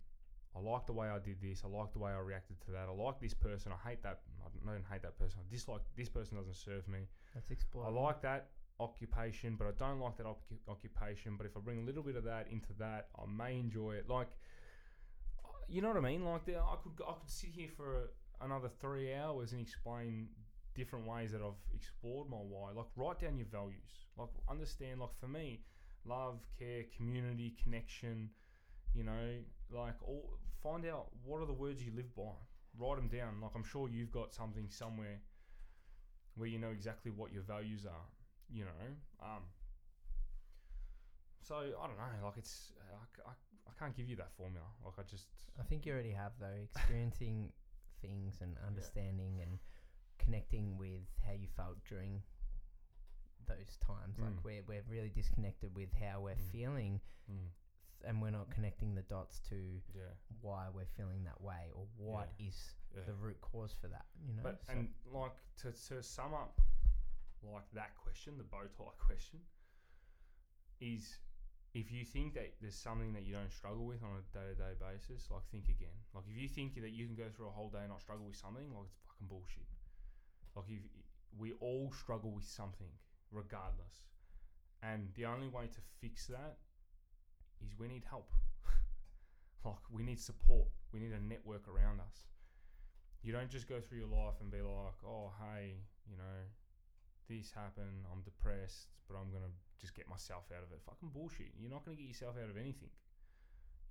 I like the way I did this. I like the way I reacted to that. I like this person. I hate that. I don't hate that person. I dislike this person. Doesn't serve me. let's explore I like that occupation, but I don't like that occu- occupation. But if I bring a little bit of that into that, I may enjoy it. Like, you know what I mean? Like, there, I could I could sit here for another three hours and explain different ways that I've explored my why. Like, write down your values. Like, understand. Like for me, love, care, community, connection. You know, like all find out what are the words you live by. Write them down. Like I'm sure you've got something somewhere where you know exactly what your values are. You know, um. So I don't know. Like it's I, I can't give you that formula. Like I just I think you already have though, experiencing [laughs] things and understanding and connecting with how you felt during those times. Like Mm. we're we're really disconnected with how we're Mm. feeling, mm, and we're not connecting the dots to yeah why we're feeling that way or what is yeah. the root cause for that. You know, But So- and like to to sum up like that question, the bow tie question, is if you think that there's something that you don't struggle with on a day to day basis, like think again. Like if you think that you can go through a whole day and not struggle with something, like it's fucking bullshit. Like if we all struggle with something, regardless, and the only way to fix that is we need help. [laughs] like we need support. We need a network around us you don't just go through your life and be like, oh, hey, you know, this happened, I'm depressed, but I'm going to just get myself out of it. Fucking bullshit. You're not going to get yourself out of anything.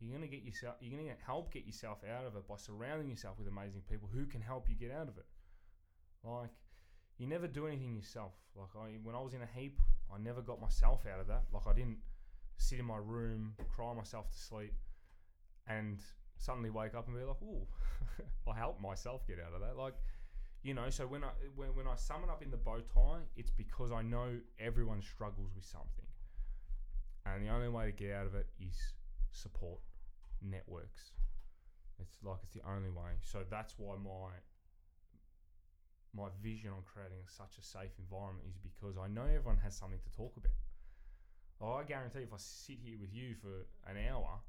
You're going to get yourself, you're going to help get yourself out of it by surrounding yourself with amazing people who can help you get out of it. Like, you never do anything yourself. Like, I, when I was in a heap, I never got myself out of that. Like, I didn't sit in my room, cry myself to sleep, and suddenly wake up and be like, ooh, [laughs] I helped myself get out of that. Like, you know, so when I when, when I sum it up in the bow tie, it's because I know everyone struggles with something. And the only way to get out of it is support, networks. It's like it's the only way. So that's why my my vision on creating such a safe environment is because I know everyone has something to talk about. Like, I guarantee if I sit here with you for an hour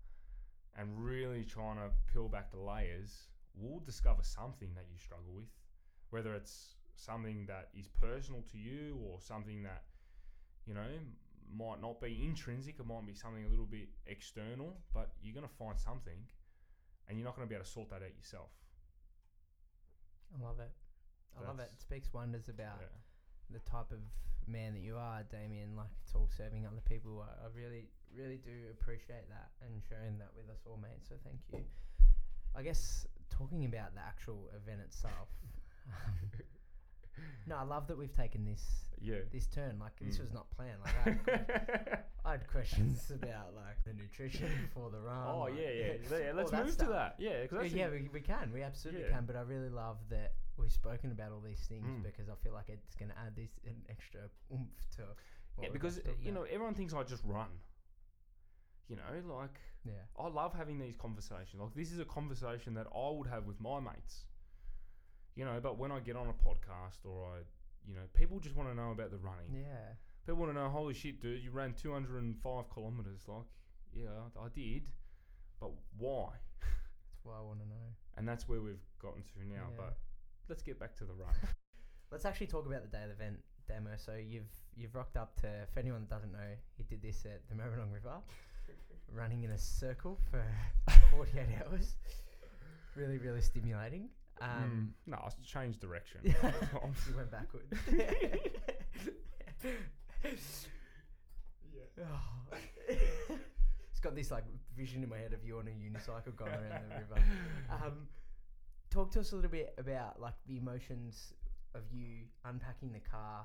and really trying to peel back the layers, we'll discover something that you struggle with, whether it's something that is personal to you or something that, you know, might not be intrinsic, it might be something a little bit external, but you're going to find something and you're not going to be able to sort that out yourself. I love it. I love it. That's- It speaks wonders about Yeah. the type of man that you are, Damien. Like it's all serving other people. I, I really, really do appreciate that and sharing that with us all, mate. So thank you. I guess talking about the actual event itself. [laughs] no, I love that we've taken this Yeah. this turn. Like this Mm. was not planned. Like I had, [laughs] I had questions about like the nutrition before the run. oh like, yeah, yeah. [laughs] yeah let's move stuff. to that. Yeah, that's yeah, the- we, we can. We absolutely Yeah. can. But I really love that we've spoken about all these things Mm. because I feel like it's going to add this an extra oomph to. What yeah, because you know everyone thinks I just run. You know, like Yeah. I love having these conversations. Like this is a conversation that I would have with my mates. You know, but when I get on a podcast or I, you know, people just want to know about the running. Yeah. People want to know, holy shit, dude, you ran 205 kilometers. Like, yeah, I, did, but why? [laughs] That's what I want to know. And that's where we've gotten to now. Yeah. But let's get back to the run. [laughs] Let's actually talk about the day of the event Damo. So you've you've rocked up to. If anyone doesn't know, he did this at the Merrimack River, [laughs] running in a circle for 48 hours. Really, really stimulating. Um, mm, no, I changed direction. [laughs] you went backwards. [laughs] yeah. Oh. it's got this like vision in my head of you on a unicycle going around the river. Um, talk to us a little bit about like the emotions of you unpacking the car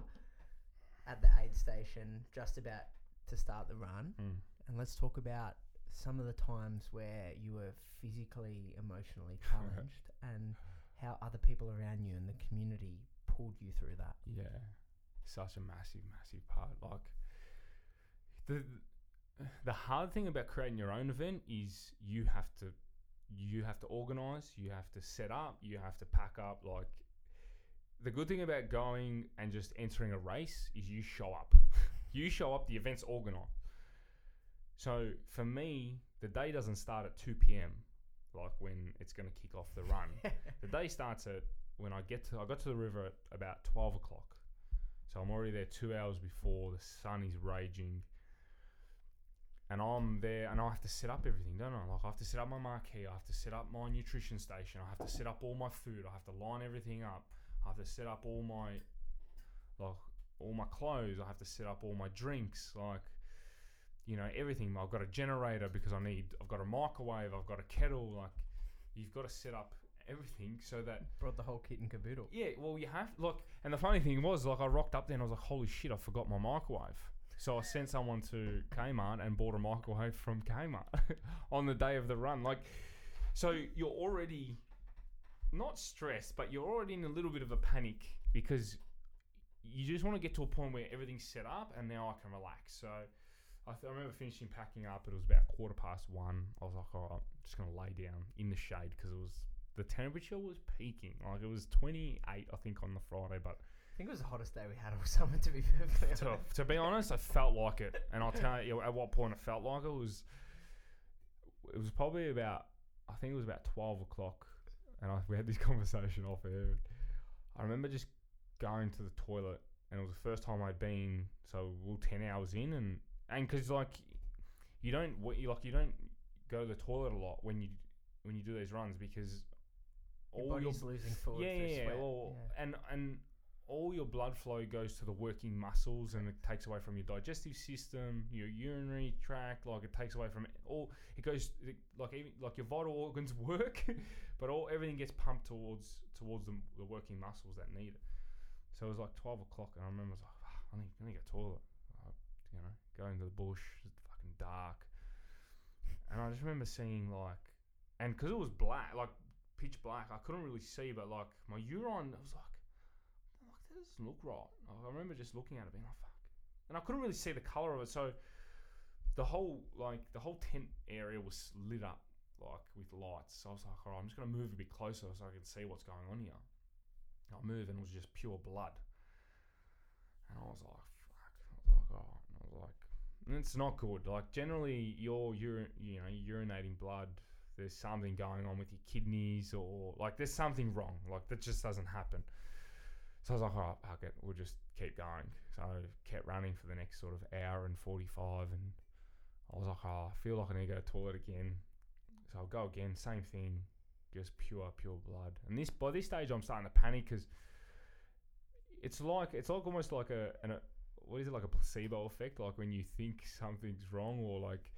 at the aid station just about to start the run, Mm. and let's talk about some of the times where you were physically, emotionally [laughs] challenged, and how other people around you and the community pulled you through that. Yeah, such a massive, massive part. Like the the hard thing about creating your own event is you have to you have to organize, you have to set up, you have to pack up. Like the good thing about going and just entering a race is you show up. [laughs] you show up. The event's organized. So for me, the day doesn't start at two p.m. Like when it's going to kick off the run. [laughs] The day starts at when I get to I got to the river at about twelve o'clock. So I'm already there two hours before the sun is raging. And I'm there and I have to set up everything, don't I? Like I have to set up my marquee, I have to set up my nutrition station, I have to set up all my food, I have to line everything up, I have to set up all my like all my clothes, I have to set up all my drinks, like you know, everything. I've got a generator because I need I've got a microwave, I've got a kettle, like you've got to set up everything so that Brought the whole kit and caboodle. yeah, well, you have look, and the funny thing was, like, I rocked up there and I was like, "Holy shit, I forgot my microwave." So I sent someone to Kmart and bought a microwave from Kmart [laughs] on the day of the run. Like, so you're already not stressed, but you're already in a little bit of a panic because you just want to get to a point where everything's set up and now I can relax. So I, th- I remember finishing packing up. It was about quarter past one. I was like, "All right, I'm just gonna lay down in the shade because it was the temperature was peaking. Like it was 28, I think, on the Friday. But I think it was the hottest day we had all [laughs] summer, to be perfectly to, honest. to be honest, I felt like it. And I'll tell you at what point I felt like it was. It was probably about, I think it was about 12 o'clock. And I, we had this [laughs] conversation off air. I remember just going to the toilet, and it was the first time I'd been. So we were 10 hours in, and and because like you don't you like you don't go to the toilet a lot when you when you do these runs because Your all your body's losing fluid yeah, yeah, sweat. Yeah. and and all your blood flow goes to the working muscles, and it takes away from your digestive system, your urinary tract. Like it takes away from all. It goes it, like even like your vital organs [laughs] work, but all everything gets pumped towards towards the, the working muscles that need it. So it was like twelve o'clock, and I remember I was like, "Ah, I need, I need to go to the toilet. I, you know, go to the bush, it's fucking dark, and I just remember seeing like, and because it was black, like pitch black. I couldn't really see, but like my urine, I was like, like that doesn't look right. I remember just looking at it, being like, fuck, and I couldn't really see the color of it. So the whole like the whole tent area was lit up like with lights. So I was like, all right, I'm just gonna move a bit closer so I can see what's going on here. I move and it was just pure blood, and I was like, fuck. I was like, oh, and I was like. And it's not good. Like generally, you're you know urinating blood there's something going on with your kidneys or like there's something wrong. Like that just doesn't happen. So I was like, all right, fuck it, we'll just keep going. So I kept running for the next sort of hour and 45 and I was like, oh, I feel like I need to go to the toilet again. So I'll go again, same thing, just pure, pure blood. And this by this stage I'm starting to panic because it's like it's like almost like a an what is it like a placebo effect? Like when you think something's wrong or like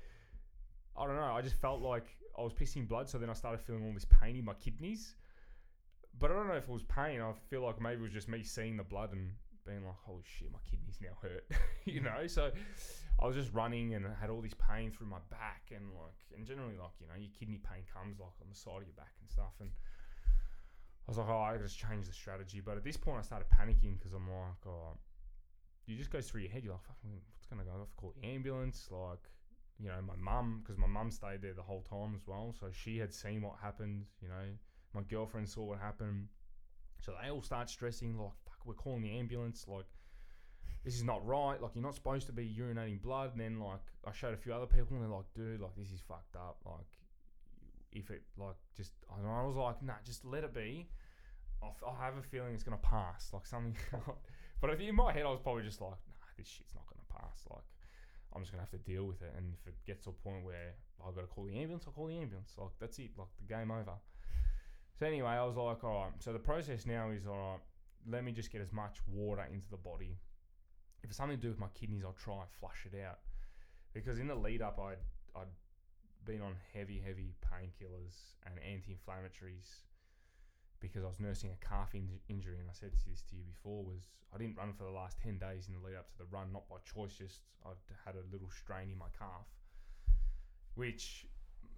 I don't know. I just felt like I was pissing blood, so then I started feeling all this pain in my kidneys. But I don't know if it was pain. I feel like maybe it was just me seeing the blood and being like, "Holy shit, my kidneys now hurt," [laughs] you hmm. know. So I was just running and I had all this pain through my back and like, and generally like you know your kidney pain comes like on the side of your back and stuff. And I was like, "Oh, I just changed the strategy." But at this point, I started panicking because I'm like, "Oh." You just goes through your head. You're like, "Fuck, what's gonna go? I have to call the ambulance." Like, you know, my mum, because my mum stayed there the whole time as well. So she had seen what happened, you know, my girlfriend saw what happened. So they all start stressing, like, fuck, we're calling the ambulance. Like, this is not right. Like, you're not supposed to be urinating blood. And then, like, I showed a few other people and they're like, dude, like, this is fucked up. Like, if it, like, just, I, know, I was like, nah, just let it be. I'll have a feeling it's going to pass. Like, something. [laughs] but in my head, I was probably just like, nah, this shit's not going to pass. Like, I'm just gonna have to deal with it. And if it gets to a point where I've got to call the ambulance, I'll call the ambulance. Like that's it. Like the game over. So anyway, I was like, all right. So the process now is all right. Let me just get as much water into the body. If it's something to do with my kidneys, I'll try and flush it out. Because in the lead up, I'd I'd been on heavy, heavy painkillers and anti-inflammatories because I was nursing a calf in- injury, and I said this to you before was I didn't run for the last ten days in the lead up to the run, not by choice, just I had a little strain in my calf, which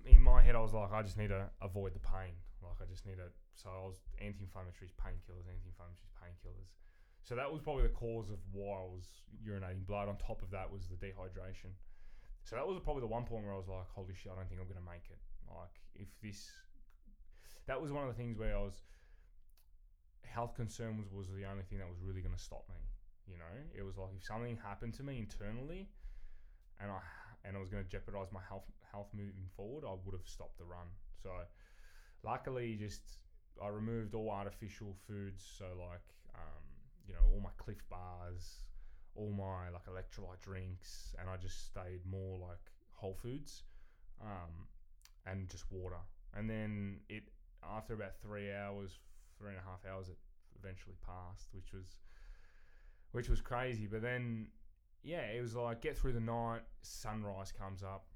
in my head I was like I just need to avoid the pain, like I just need to. So I was anti-inflammatories, painkillers, anti-inflammatories, painkillers. So that was probably the cause of why I was urinating blood. On top of that was the dehydration. So that was probably the one point where I was like, holy shit, I don't think I'm gonna make it. Like if this that was one of the things where I was health concerns was, the only thing that was really going to stop me. You know, it was like if something happened to me internally, and I and it was going to jeopardize my health health moving forward, I would have stopped the run. So, luckily, just I removed all artificial foods. So like, um, you know, all my Clif bars, all my like electrolyte drinks, and I just stayed more like whole foods, um, and just water. And then it after about three hours, three and a half hours, it eventually passed, which was which was crazy. But then, yeah, it was like get through the night, sunrise comes up.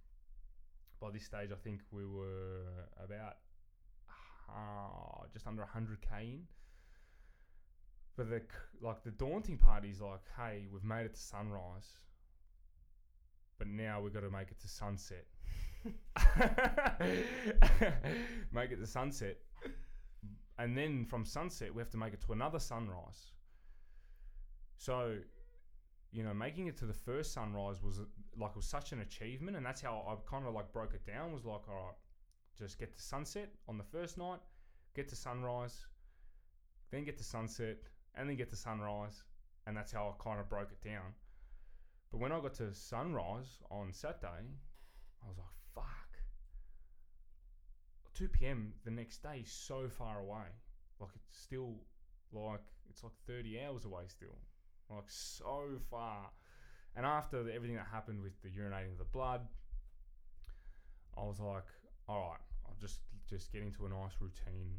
By this stage, I think we were about uh, just under 100k in. But the like the daunting part is like, hey, we've made it to sunrise, but now we've got to make it to sunset. [laughs] [laughs] make it to sunset, and then from sunset we have to make it to another sunrise. So, you know, making it to the first sunrise was like it was such an achievement, and that's how I kind of like broke it down. Was like, all right, just get to sunset on the first night, get to sunrise, then get to sunset, and then get to sunrise, and that's how I kind of broke it down. But when I got to sunrise on Saturday, I was like. 2 p.m. the next day is so far away. Like it's still like it's like 30 hours away still. Like so far. And after the, everything that happened with the urinating of the blood, I was like, all right, I'll just just get into a nice routine,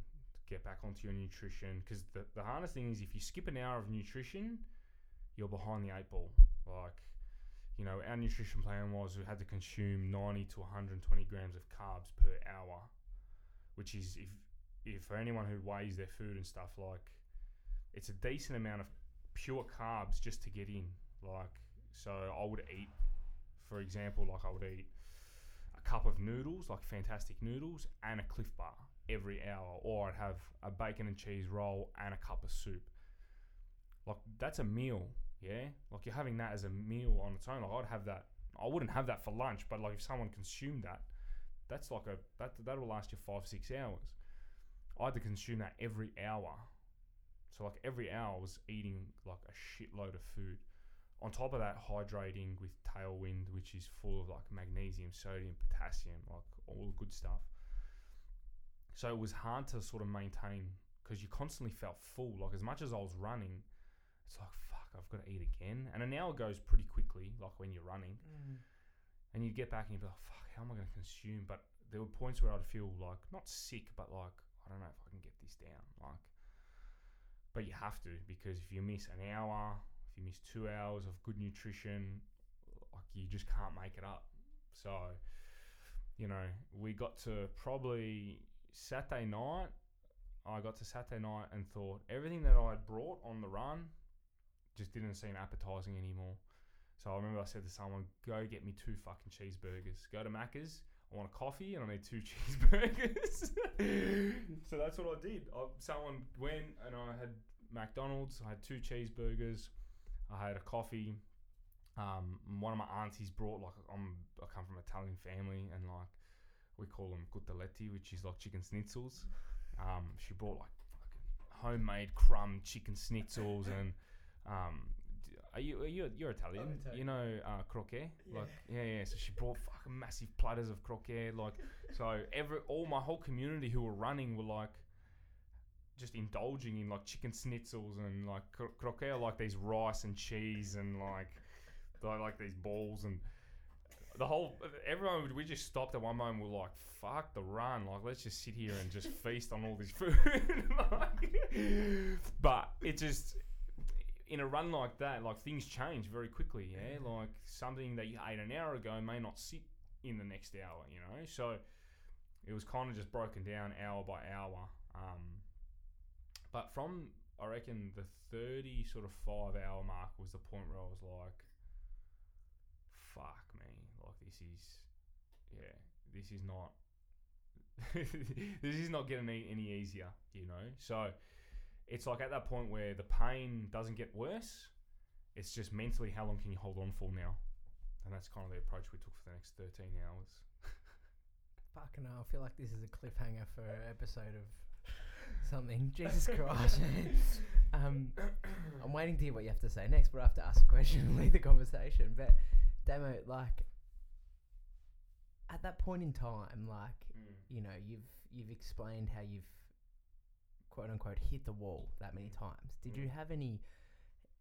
get back onto your nutrition. Because the, the hardest thing is if you skip an hour of nutrition, you're behind the eight ball. Like, you know, our nutrition plan was we had to consume 90 to 120 grams of carbs per hour which is if if for anyone who weighs their food and stuff like it's a decent amount of pure carbs just to get in. Like so I would eat for example like I would eat a cup of noodles like fantastic noodles and a Clif bar every hour. Or I'd have a bacon and cheese roll and a cup of soup. Like that's a meal yeah? Like you're having that as a meal on its own. Like I'd have that I wouldn't have that for lunch but like if someone consumed that that's like a that that will last you five six hours. I had to consume that every hour, so like every hour I was eating like a shitload of food. On top of that, hydrating with Tailwind, which is full of like magnesium, sodium, potassium, like all the good stuff. So it was hard to sort of maintain because you constantly felt full. Like as much as I was running, it's like fuck, I've got to eat again. And an hour goes pretty quickly, like when you're running. Mm. And you get back and you'd be like, fuck how am I going to consume? But there were points where I'd feel like not sick, but like I don't know if I can get this down. Like, but you have to because if you miss an hour, if you miss two hours of good nutrition, like you just can't make it up. So, you know, we got to probably Saturday night. I got to Saturday night and thought everything that I had brought on the run just didn't seem appetizing anymore. So I remember I said to someone, "Go get me two fucking cheeseburgers. Go to Macca's. I want a coffee and I need two [laughs] cheeseburgers." [laughs] so that's what I did. I, someone went and I had McDonald's. I had two cheeseburgers. I had a coffee. Um, one of my aunties brought like I'm I come from an Italian family and like we call them coteletti, which is like chicken schnitzels. Um, she brought like homemade crumb chicken schnitzels and um, are you are you you're Italian? Italian. You know uh, croquet? Yeah. Like yeah, yeah. So she brought fucking massive platters of croquet. Like so every all my whole community who were running were like just indulging in like chicken schnitzels and like cro- croquet are like these rice and cheese and like like these balls and the whole everyone we just stopped at one moment we're like fuck the run like let's just sit here and just feast on all this food [laughs] Like, but it just in a run like that like things change very quickly yeah like something that you ate an hour ago may not sit in the next hour you know so it was kind of just broken down hour by hour um, but from I reckon the 30 sort of five hour mark was the point where I was like, fuck me. Like, this is, yeah, this is not, [laughs] this is not getting any, any easier, you know? So it's like at that point where the pain doesn't get worse. It's just mentally how long can you hold on for now? And that's kind of the approach we took for the next 13 hours. [laughs] Fucking hell, I feel like this is a cliffhanger for an episode of something. [laughs] Jesus Christ. [laughs] um, [coughs] I'm waiting to hear what you have to say next, but I have to ask a question and lead the conversation. But, Damo, like, at that point in time, like, you know, you've you've explained how you've quote unquote hit the wall that many times. Did you Mm. have any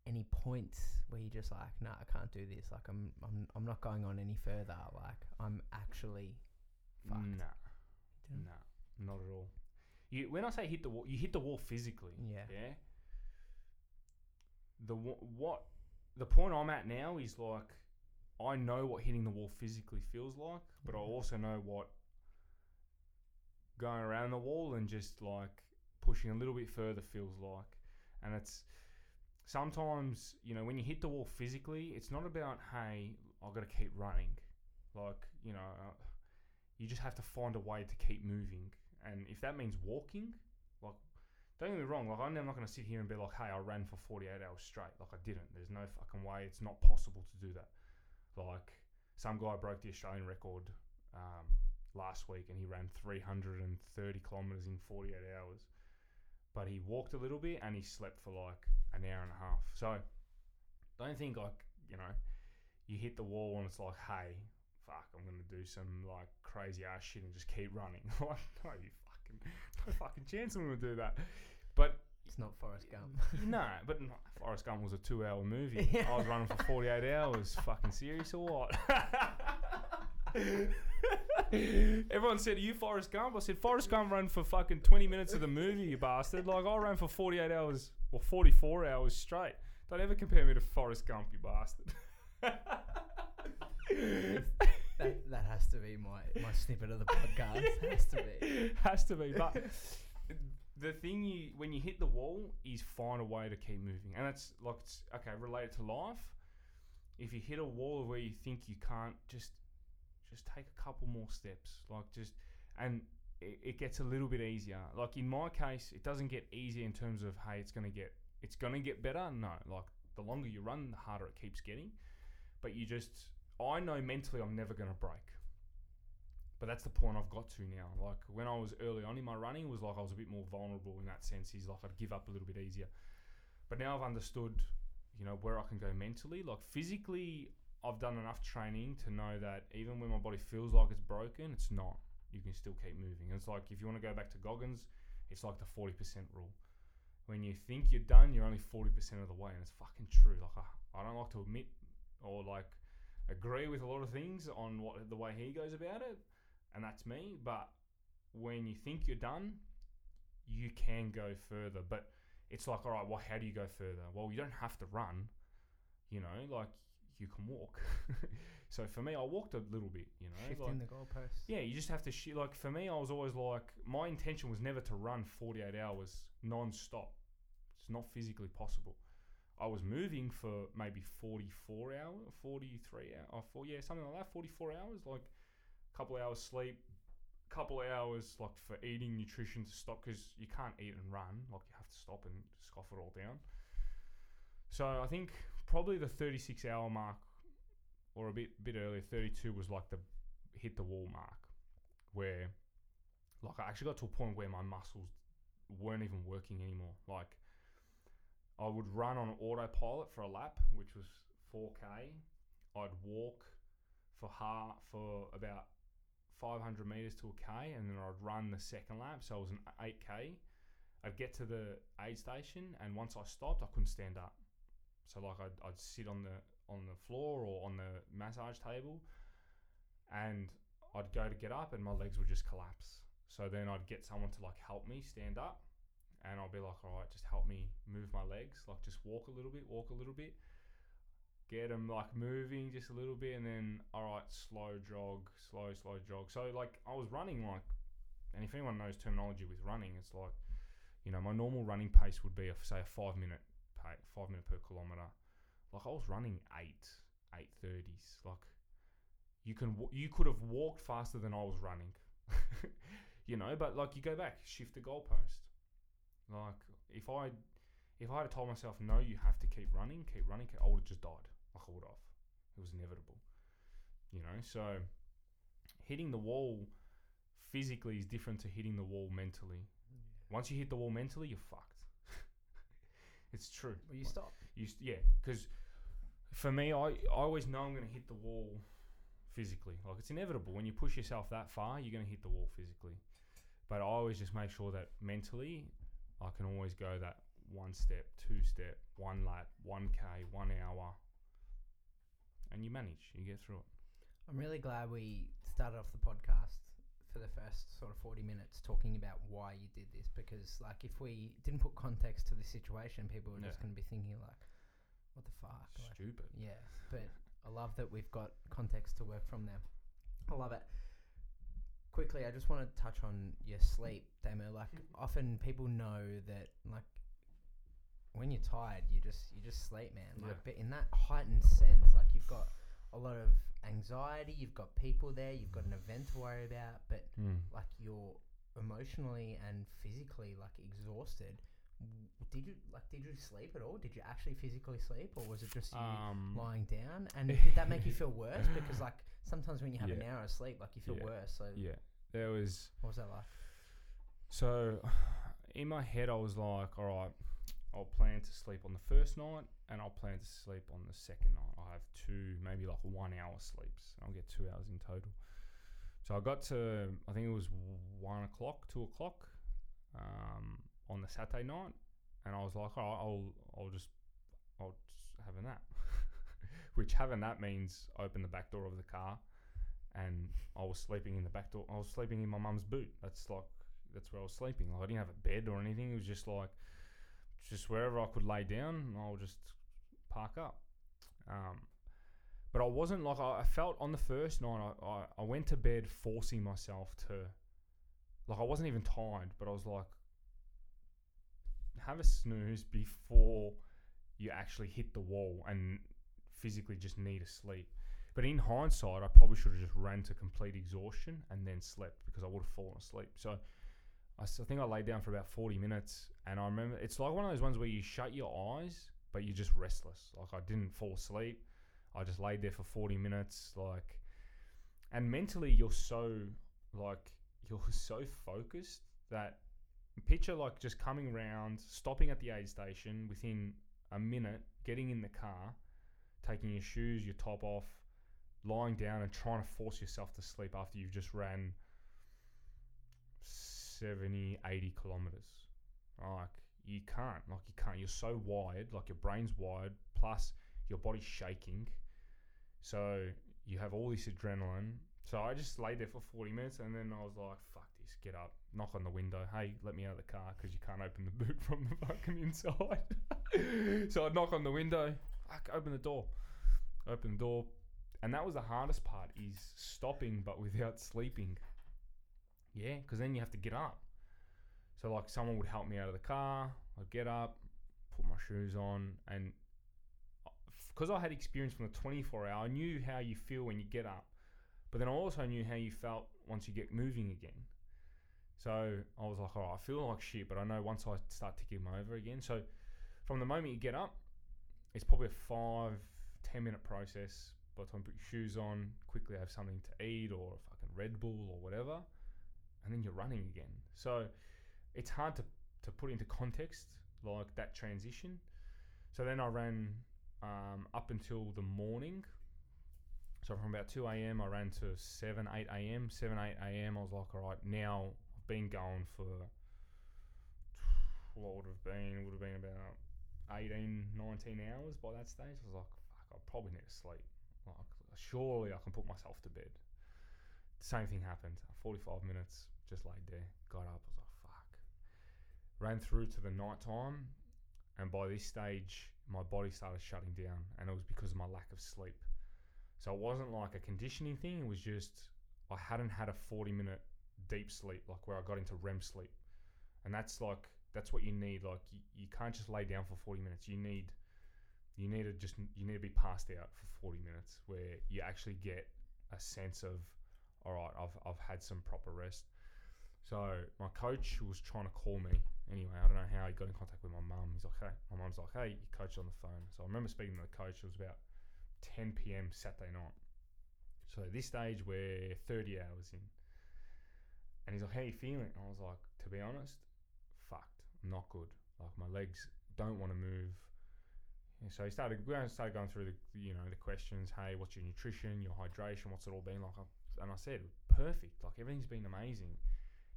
any points where you just like, nah, I can't do this. Like, I'm I'm I'm not going on any further. Like, I'm actually fucked. Nah, nah, not at all. You, when I say hit the wall, you hit the wall physically. Yeah. Yeah. The what the point I'm at now is like, I know what hitting the wall physically feels like, but I Mhm. also know what going around the wall and just like pushing a little bit further feels like, and it's sometimes you know when you hit the wall physically, it's not about hey I've got to keep running, like you know. Uh, you just have to find a way to keep moving. And if that means walking, like, don't get me wrong, like, I'm not going to sit here and be like, hey, I ran for 48 hours straight. Like, I didn't. There's no fucking way. It's not possible to do that. Like, some guy broke the Australian record um, last week and he ran 330 kilometers in 48 hours. But he walked a little bit and he slept for like an hour and a half. So, don't think like, you know, you hit the wall and it's like, hey, fuck, I'm gonna do some like crazy ass shit and just keep running. [laughs] like, no, you fucking, no fucking chance I'm gonna do that. But It's not Forrest Gump. [laughs] no, but no, Forrest Gump was a two-hour movie. I was running for 48 hours. Fucking serious or what? [laughs] [laughs] Everyone said, "Are you Forrest Gump?" I said, "Forrest Gump ran for fucking 20 minutes of the movie, you bastard. Like I ran for 48 hours or 44 hours straight. Don't ever compare me to Forrest Gump, you bastard." [laughs] that, that has to be my, my snippet of the podcast. Has to be. [laughs] Has to be. But the thing you when you hit the wall is find a way to keep moving, and that's like it's okay related to life. If you hit a wall where you think you can't, just just take a couple more steps. Like just and it, it gets a little bit easier. Like in my case, it doesn't get easier in terms of hey, it's gonna get it's gonna get better. No, like the longer you run, the harder it keeps getting. But you just I know mentally I'm never gonna break. But that's the point I've got to now. Like when I was early on in my running, it was like I was a bit more vulnerable in that sense. Is like I'd give up a little bit easier. But now I've understood, you know, where I can go mentally. Like physically, I've done enough training to know that even when my body feels like it's broken, it's not. You can still keep moving. It's like if you want to go back to Goggins, it's like the forty percent rule. When you think you're done, you're only forty percent of the way, and it's fucking true. Like I, I don't like to admit or like agree with a lot of things on what the way he goes about it, and that's me. But when you think you're done, you can go further. But it's like, all right, well, how do you go further? Well, you don't have to run, you know, like you can walk. [laughs] so for me, I walked a little bit, you know, Shifting like, the goalposts. yeah, you just have to shi Like for me, I was always like, my intention was never to run 48 hours non-stop. It's not physically possible. I was moving for maybe 44 hours, 43 hours, or oh, four, yeah, something like that, 44 hours, like a couple hours sleep, a couple hours like for eating nutrition to stop because you can't eat and run, like you have to stop and scoff it all down. So I think probably the 36 hour mark or a bit bit earlier, 32 was like the hit the wall mark where like I actually got to a point where my muscles weren't even working anymore. Like I would run on autopilot for a lap, which was 4k. I'd walk for half for about 500 meters to a k, and then I'd run the second lap, so it was an 8k. I'd get to the aid station, and once I stopped, I couldn't stand up. So like I'd, I'd sit on the on the floor or on the massage table, and I'd go to get up, and my legs would just collapse. So then I'd get someone to like help me stand up, and I'll be like, all right, just help me move my legs, like just walk a little bit, walk a little bit, get them like moving just a little bit, and then all right, slow jog, slow, slow jog. So like I was running like, and if anyone knows terminology with running, it's like, you know, my normal running pace would be a, say a five minute pay, five minute per kilometer. Like I was running eight, eight thirties. Like you can you could have walked faster than I was running. [laughs] you know, but like you go back, shift the goalpost. Like if I if I had told myself no, you have to keep running, keep running, I would have just died. Like I would have. It was inevitable. You know, so hitting the wall physically is different to hitting the wall mentally. Once you hit the wall mentally, you're fucked. It's true. Well, you Like, stop. you st- yeah, because for me, I, I always know I'm going to hit the wall physically. Like it's inevitable when you push yourself that far, you're going to hit the wall physically. But I always just make sure that mentally, I can always go that one step, two step, one lap, one k, one hour, and you manage. You get through it. I'm really glad we started off the podcast for the first sort of 40 minutes talking about why you did this because like if we didn't put context to the situation people were just Yeah. going to be thinking like what the fuck like, Stupid. yeah but I love that we've got context to work from there I love it quickly I just want to touch on your sleep Damo like often people know that like when you're tired you just you just sleep man like Yeah. but in that heightened sense like you've got a lot of anxiety you've got people there you've got an event to worry about but Mm. like you're emotionally and physically like exhausted. Did you like did you sleep at all? Did you actually physically sleep or was it just you Um, lying down? And [laughs] did that make you feel worse? Because like sometimes when you have an hour of sleep like you feel Yeah. worse so yeah, there was. what was that like? So, [sighs] in my head, I was like, all right, I'll plan to sleep on the first night and I'll plan to sleep on the second night. I'll have two, maybe like one hour sleeps. I'll get two hours in total. So I got to, I think it was one o'clock, two o'clock um, on the Saturday night. And I was like, I'll, I'll just, I'll just have a nap. [laughs] Which having that means open the back door of the car and I was sleeping in the back door. I was sleeping in my mum's boot. That's like that's where I was sleeping. Like I didn't have a bed or anything. It was just like just wherever I could lay down. I'll just park up. Um, but I wasn't like I, felt on the first night. I, I I went to bed forcing myself to like I wasn't even tired, but I was like have a snooze before you actually hit the wall and physically just need a sleep. But in hindsight, I probably should have just ran to complete exhaustion and then slept because I would have fallen asleep. So I think I laid down for about 40 minutes. And I remember it's like one of those ones where you shut your eyes, but you're just restless. Like I didn't fall asleep. I just laid there for 40 minutes. Like, and mentally, you're so, like, you're [laughs] so focused that picture like just coming round, stopping at the aid station within a minute, getting in the car, taking your shoes, your top off, lying down and trying to force yourself to sleep after you've just ran 70, 80 kilometers. Like, you can't. Like, you can't. You're so wired. Like, your brain's wired. Plus, your body's shaking. So, you have all this adrenaline. So, I just laid there for 40 minutes and then I was like, fuck this. Get up. knock on the window. Hey, let me out of the car because you can't open the [laughs] boot from the fucking inside. [laughs] so I'd knock on the window. I open the door. Open the door, and that was the hardest part: is stopping but without sleeping. Yeah, because then you have to get up. So like someone would help me out of the car. I'd get up, put my shoes on, and uh, because I had experience from the 24 hour, I knew how you feel when you get up, but then I also knew how you felt once you get moving again. So I was like, all right, I feel like shit, but I know once I start ticking over again. So from the moment you get up, it's probably a five, ten minute process. By the time you put your shoes on, quickly have something to eat or a fucking Red Bull or whatever, and then you're running again. So it's hard to, to put into context like that transition. So then I ran um, up until the morning. So from about 2 a.m. I ran to 7, 8 a.m. 7, 8 a.m. I was like, all right, now I've been going for what would have been, would have been about 18, 19 hours by that stage. I was like, fuck, I probably need to sleep. Like, surely I can put myself to bed. Same thing happened. 45 minutes, just laid there, got up. Was like, fuck. Ran through to the night time, and by this stage, my body started shutting down, and it was because of my lack of sleep. So it wasn't like a conditioning thing. It was just I hadn't had a 40 minute deep sleep, like where I got into REM sleep, and that's like that's what you need. Like you, you can't just lay down for 40 minutes. You need you need to just you need to be passed out for 40 minutes where you actually get a sense of all right I've, I've had some proper rest so my coach was trying to call me anyway I don't know how he got in contact with my mum he's like hey my mum's like hey your coach on the phone so I remember speaking to the coach it was about 10 p.m Saturday night so at this stage we're 30 hours in and he's like how you feeling I was like to be honest fucked I'm not good like my legs don't want to move and so he started, we started going through the, you know, the questions. Hey, what's your nutrition, your hydration? What's it all been like? And I said, perfect. Like everything's been amazing.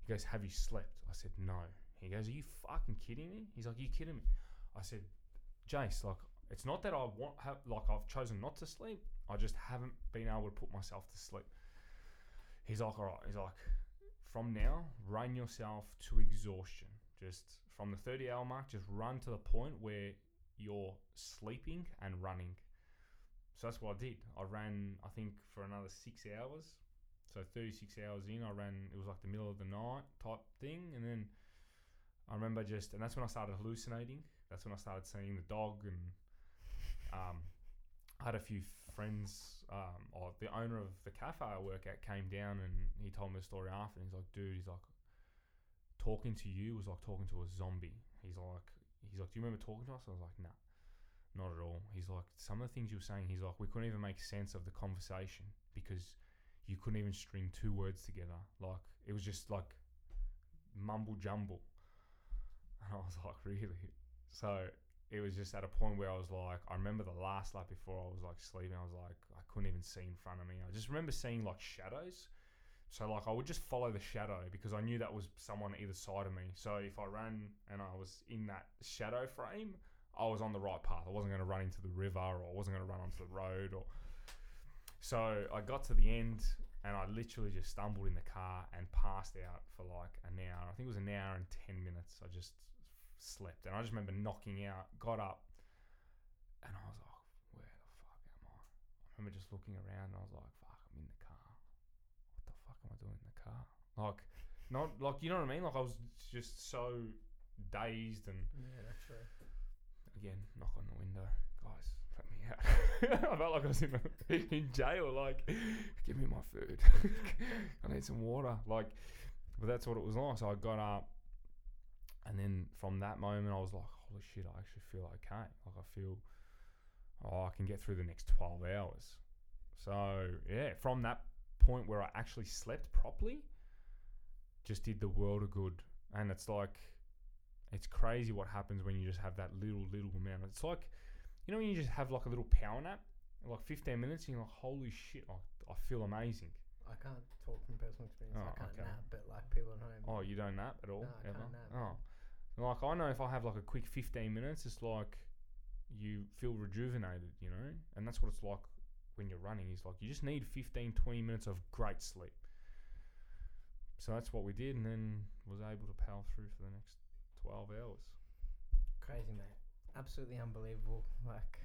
He goes, have you slept? I said, no. He goes, are you fucking kidding me? He's like, are you kidding me? I said, Jace, like it's not that I want, have, like I've chosen not to sleep. I just haven't been able to put myself to sleep. He's like, all right. He's like, from now, run yourself to exhaustion. Just from the 30 hour mark, just run to the point where you're sleeping and running. So that's what I did. I ran, I think, for another six hours. So 36 hours in, I ran, it was like the middle of the night type thing. And then I remember just, and that's when I started hallucinating. That's when I started seeing the dog. And um, I had a few friends, um, or the owner of the cafe I work at came down and he told me the story after. And he's like, dude, he's like, talking to you was like talking to a zombie. He's like, he's like, do you remember talking to us? I was like, nah, not at all. He's like, some of the things you were saying, he's like, we couldn't even make sense of the conversation because you couldn't even string two words together. Like, it was just like mumble jumble. And I was [laughs] like, really? So it was just at a point where I was like, I remember the last lap before I was like sleeping, I was like, I couldn't even see in front of me. I just remember seeing like shadows. So like I would just follow the shadow because I knew that was someone either side of me. So if I ran and I was in that shadow frame, I was on the right path. I wasn't going to run into the river or I wasn't going to run onto the road or. So I got to the end and I literally just stumbled in the car and passed out for like an hour. I think it was an hour and ten minutes. I just slept and I just remember knocking out, got up, and I was like, "Where the fuck am I?" I remember just looking around and I was like, "Fuck, I'm in the car." What the fuck am I doing in the car? Like, not like you know what I mean. Like I was just so dazed and Yeah, that's true. again knock on the window, guys. [laughs] I felt like I was in [laughs] in jail. Like, give me my food. [laughs] I need some water. Like, but that's what it was like. So I got up, and then from that moment, I was like, holy shit, I actually feel okay. Like I feel, oh, I can get through the next twelve hours. So yeah, from that point where I actually slept properly just did the world a good. And it's like, it's crazy what happens when you just have that little, little amount. It's like, you know, when you just have like a little power nap, like 15 minutes, and you're like, holy shit, I, I feel amazing. I can't talk from personal experience. Oh, I can't okay. nap, but like people at home. Oh, you don't nap at all? No, I ever? can't nap. Oh. Like, I know if I have like a quick 15 minutes, it's like you feel rejuvenated, you know? And that's what it's like when you're running is like you just need 15 20 minutes of great sleep so that's what we did, and then was able to power through for the next twelve hours. Crazy, mate. Absolutely unbelievable. Like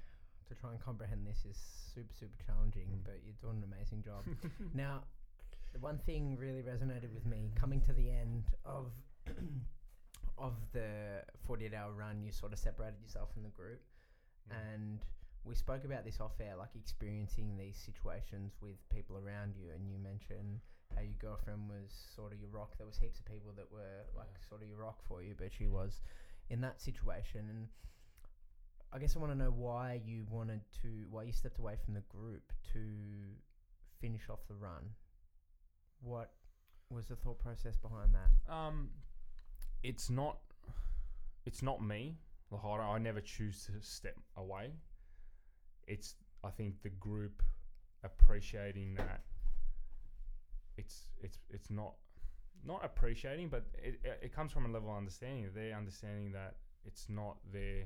to try and comprehend this is super, super challenging, Mm. but you're doing an amazing job. [laughs] now, the one thing really resonated with me coming to the end of [clears throat] of the 48 hour run. You sort of separated yourself from the group, Mm. and we spoke about this off air, like experiencing these situations with people around you. And you mentioned how your girlfriend was sort of your rock. There was heaps of people that were like Yeah. sort of your rock for you, but she was in that situation. And I guess I want to know why you wanted to, why you stepped away from the group to finish off the run. What was the thought process behind that? Um, it's not. It's not me. Like I, I never choose to step away. It's I think the group appreciating that. It's it's it's not not appreciating, but it it, it comes from a level of understanding. They're understanding that it's not their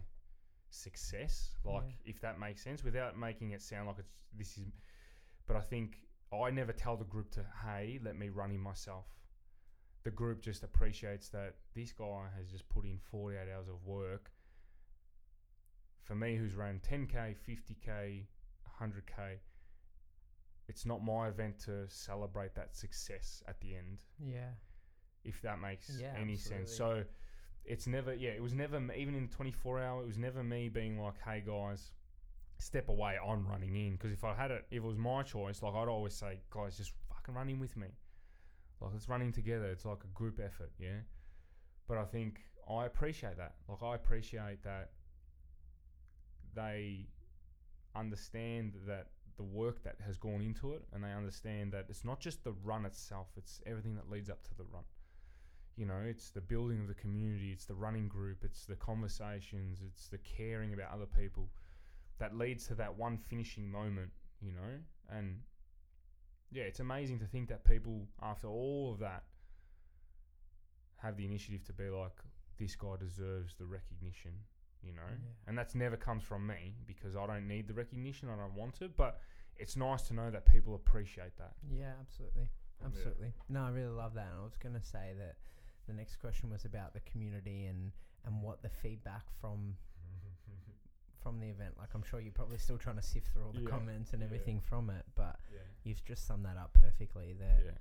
success. Like Yeah. if that makes sense, without making it sound like it's this is. But I think I never tell the group to hey, let me run in myself the group just appreciates that this guy has just put in 48 hours of work. For me, who's ran 10k, 50k, 100k, it's not my event to celebrate that success at the end, Yeah. if that makes Yeah, any sense. So it's never, yeah, it was never, even in the 24 hour, it was never me being like, hey guys, step away, I'm running in. Because if I had it, if it was my choice, like I'd always say, guys, just fucking run in with me. Like it's running together. It's like a group effort, yeah. But I think I appreciate that. Like I appreciate that they understand that the work that has gone into it, and they understand that it's not just the run itself; it's everything that leads up to the run. You know, it's the building of the community, it's the running group, it's the conversations, it's the caring about other people that leads to that one finishing moment. You know, and yeah, it's amazing to think that people, after all of that, have the initiative to be like, this guy deserves the recognition, you know? Yeah. And that's never comes from me because I don't need the recognition, I don't want it, but it's nice to know that people appreciate that. Yeah, absolutely. Absolutely. No, I really love that. And I was going to say that the next question was about the community and, and what the feedback from [laughs] from the event. Like, I'm sure you're probably still trying to sift through all the Yeah, comments and yeah. everything from it, but Yeah. you've just summed that up perfectly. That Yeah.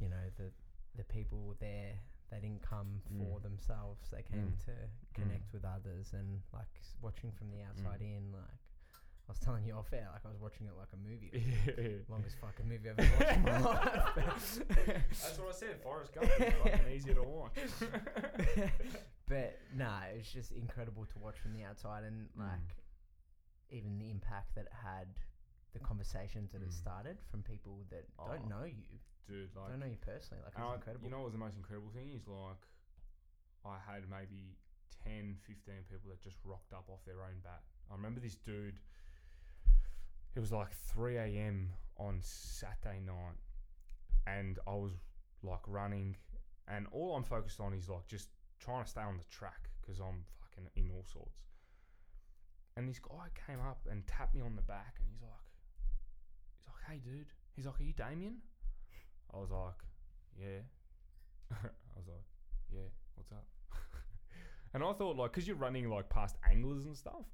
you know the the people were there. They didn't come for Mm. themselves. They came Mm. to connect with others and like watching from the outside Mm. in. Like I was telling you off air, like I was watching it like a movie. [laughs] Yeah. Longest fucking movie I've ever watched in my life. That's what I said. Forrest Gump is fucking easier to watch. [laughs] but nah, it was just incredible to watch from the outside and Mm. like even the impact that it had, the conversations that it Mm. started from people that don't Oh, know you, Dude, like, don't know you personally. Like And it's I- incredible. You know what was the most incredible thing is like I had maybe 10, 15 people that just rocked up off their own bat. I remember this dude. It was like 3 a.m. on Saturday night, and I was like running, and all I'm focused on is like just trying to stay on the track because I'm fucking in all sorts. And this guy came up and tapped me on the back, and he's like, he's like, hey dude, he's like, are you Damien? I was like, yeah. [laughs] I was like, yeah, what's up? [laughs] and I thought, like, because you're running, like, past anglers and stuff,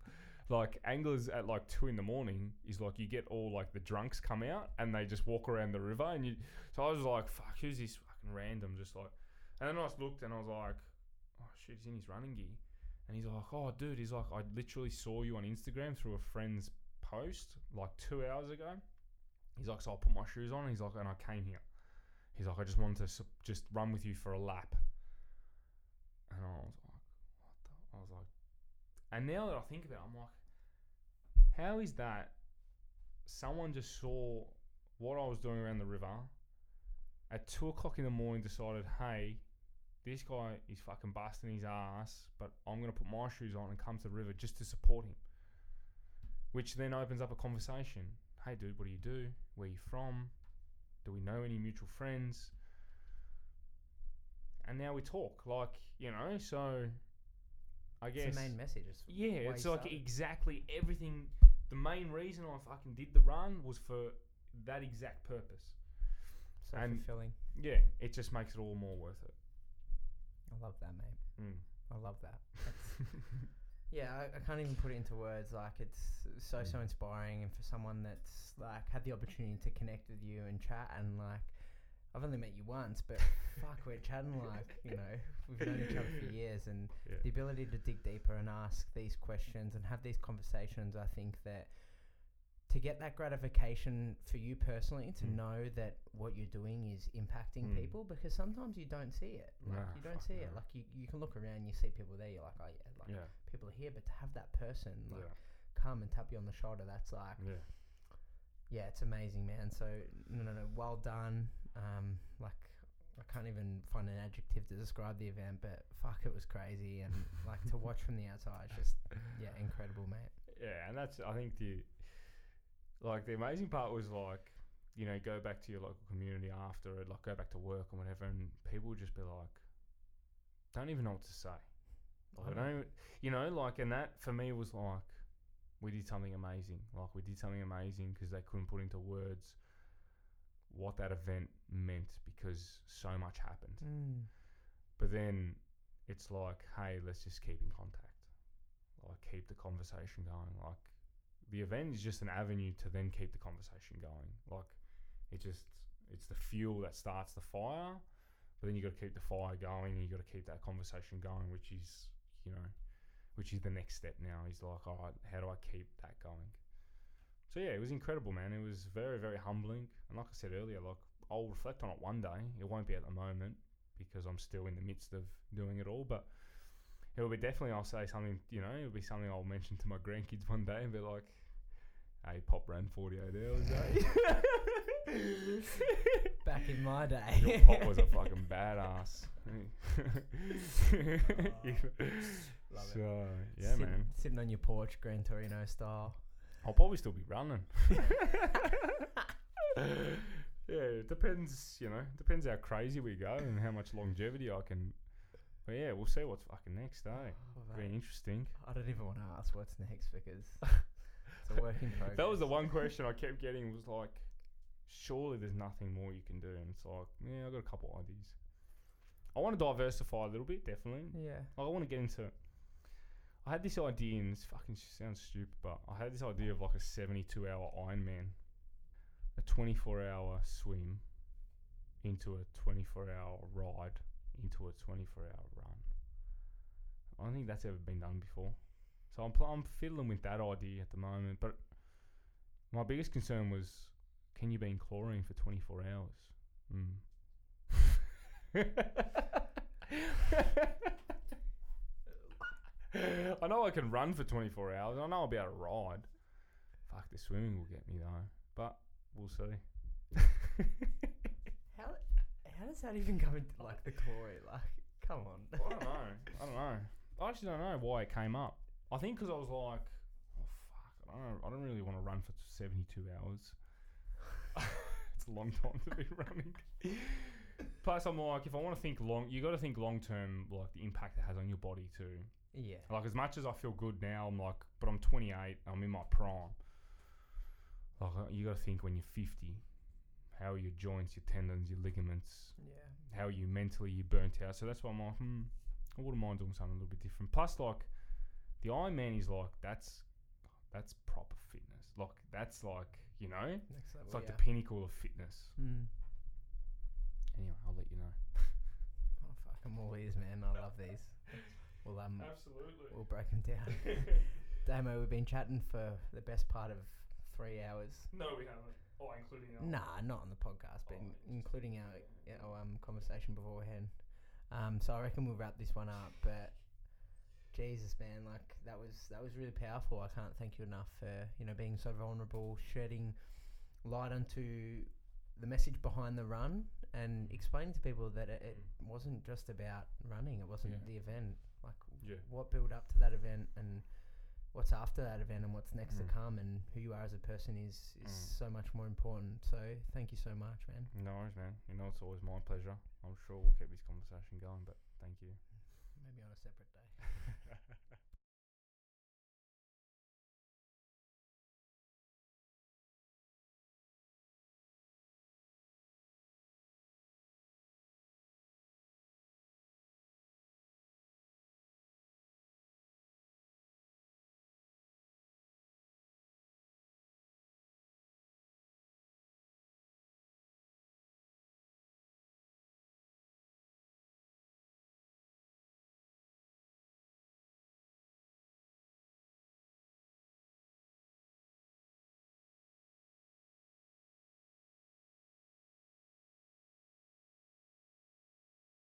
like, anglers at, like, two in the morning is like, you get all, like, the drunks come out and they just walk around the river. And you, so I was like, fuck, who's this fucking random? Just like, and then I just looked and I was like, oh, shit, he's in his running gear. And he's like, oh, dude, he's like, I literally saw you on Instagram through a friend's post, like, two hours ago. He's like, so I put my shoes on. And he's like, and I came here. He's like, I just wanted to just run with you for a lap. And I was like, what the? I was like, and now that I think about it, I'm like, how is that someone just saw what I was doing around the river at two o'clock in the morning, decided, hey, this guy is fucking busting his ass, but I'm going to put my shoes on and come to the river just to support him. Which then opens up a conversation. Hey, dude, what do you do? Where you from? Do we know any mutual friends? And now we talk, like you know. So, I guess it's the main message. It's yeah, it's like started. exactly everything. The main reason I fucking did the run was for that exact purpose. So And- fulfilling. Yeah, it just makes it all more worth it. I love that, mate. Mm. I love that. [laughs] Yeah, I, I can't even put it into words. Like it's so so Mm. inspiring, and for someone that's like had the opportunity to connect with you and chat, and like I've only met you once, but [laughs] fuck, we're chatting like you know we've known each other for years, and Yeah. the ability to dig deeper and ask these questions and have these conversations, I think that to get that gratification for you personally, to Mm. know that what you're doing is impacting Mm. people, because sometimes you don't see it. Like Nah, you don't see it. Like you, you can look around, you see people there, you're like, oh yeah, like Yeah. people are here, but to have that person like Yeah. come and tap you on the shoulder, that's like, Yeah. yeah, it's amazing, man. So no, no, no, well done. Um, like I can't even find an adjective to describe the event, but fuck, it was crazy, and like to watch from the outside, just yeah, incredible, mate. Yeah, and that's I think the like the amazing part was like you know go back to your local community after it, like go back to work or whatever, and people would just be like, don't even know what to say. Like, I don't, you know, like, and that for me was like, we did something amazing. Like, we did something amazing because they couldn't put into words what that event meant because so much happened. Mm. But then it's like, hey, let's just keep in contact. Like, keep the conversation going. Like, the event is just an avenue to then keep the conversation going. Like, it just, it's the fuel that starts the fire. But then you got to keep the fire going and you got to keep that conversation going, which is, you know, which is the next step now. Is like, all right, how do I keep that going? So yeah, it was incredible, man. It was very, very humbling. And like I said earlier, like I'll reflect on it one day. It won't be at the moment because I'm still in the midst of doing it all. But it'll be definitely. I'll say something. You know, it'll be something I'll mention to my grandkids one day and be like, "Hey, Pop ran 48 hours, eh?" [laughs] Back in my day, Your pop was a fucking badass. [laughs] Love it. so yeah, Sit- man. sitting on your porch, Gran Torino style. I'll probably still be running. [laughs] yeah, it depends. You know, depends how crazy we go and how much longevity I can. But yeah, we'll see what's fucking next, eh? Oh, Very mate, interesting. I don't even want to ask what's next because [laughs] it's a work in progress. That was the one question I kept getting was like, surely there's nothing more you can do, and it's like, yeah, I got a couple ideas. I want to diversify a little bit, definitely. Yeah. Like, I want to get into. I had this idea, and this fucking sounds stupid, but I had this idea of like a 72 hour Ironman, a 24 hour swim into a 24 hour ride into a 24 hour run. I don't think that's ever been done before. So I'm, pl- I'm fiddling with that idea at the moment, but my biggest concern was can you be in chlorine for 24 hours? Mm. [laughs] I know I can run for 24 hours. I know I'll be able to ride. Fuck, the swimming will get me though. But we'll see. [laughs] How how does that even come into like the glory? Like, come on. I don't know. [laughs] I don't know. I actually don't know why it came up. I think because I was like, oh fuck, I don't. I don't really want to run for 72 hours. [laughs] it's a long time to be running. Plus, I'm like, if I want to think long, you got to think long term, like the impact it has on your body too. yeah. Like as much as I feel good now, I'm like, but I'm 28. I'm in my prime. Like uh, you got to think when you're 50, how are your joints, your tendons, your ligaments, Yeah. how you mentally you burnt out. So that's why I'm like, hmm, I wouldn't mind doing something a little bit different. Plus, like the Ironman is like that's that's proper fitness. Like that's like you know, Next level. it's like yeah. the pinnacle of fitness. Mm. Anyway, I'll let you know. [laughs] Oh fuck, I'm all ears, man. I love these. We'll um, Absolutely. we'll break them down. [laughs] Damo, we've been chatting for the best part of three hours. no, we haven't. Oh, including our Nah, not on the podcast, but Oh, in, interesting. including our, our um, conversation beforehand. Um, so I reckon we'll wrap this one up. But Jesus, man, like that was that was really powerful. I can't thank you enough for you know being so vulnerable, shedding light onto the message behind the run, and explaining to people that it, it wasn't just about running. It wasn't Yeah. the event. Like Yeah. what built up to that event and what's after that event and what's next Mm. to come and who you are as a person is is Mm. so much more important. So thank you so much, man. No worries, man. You know, it's always my pleasure. I'm sure we'll keep this conversation going, but thank you. Maybe on a separate.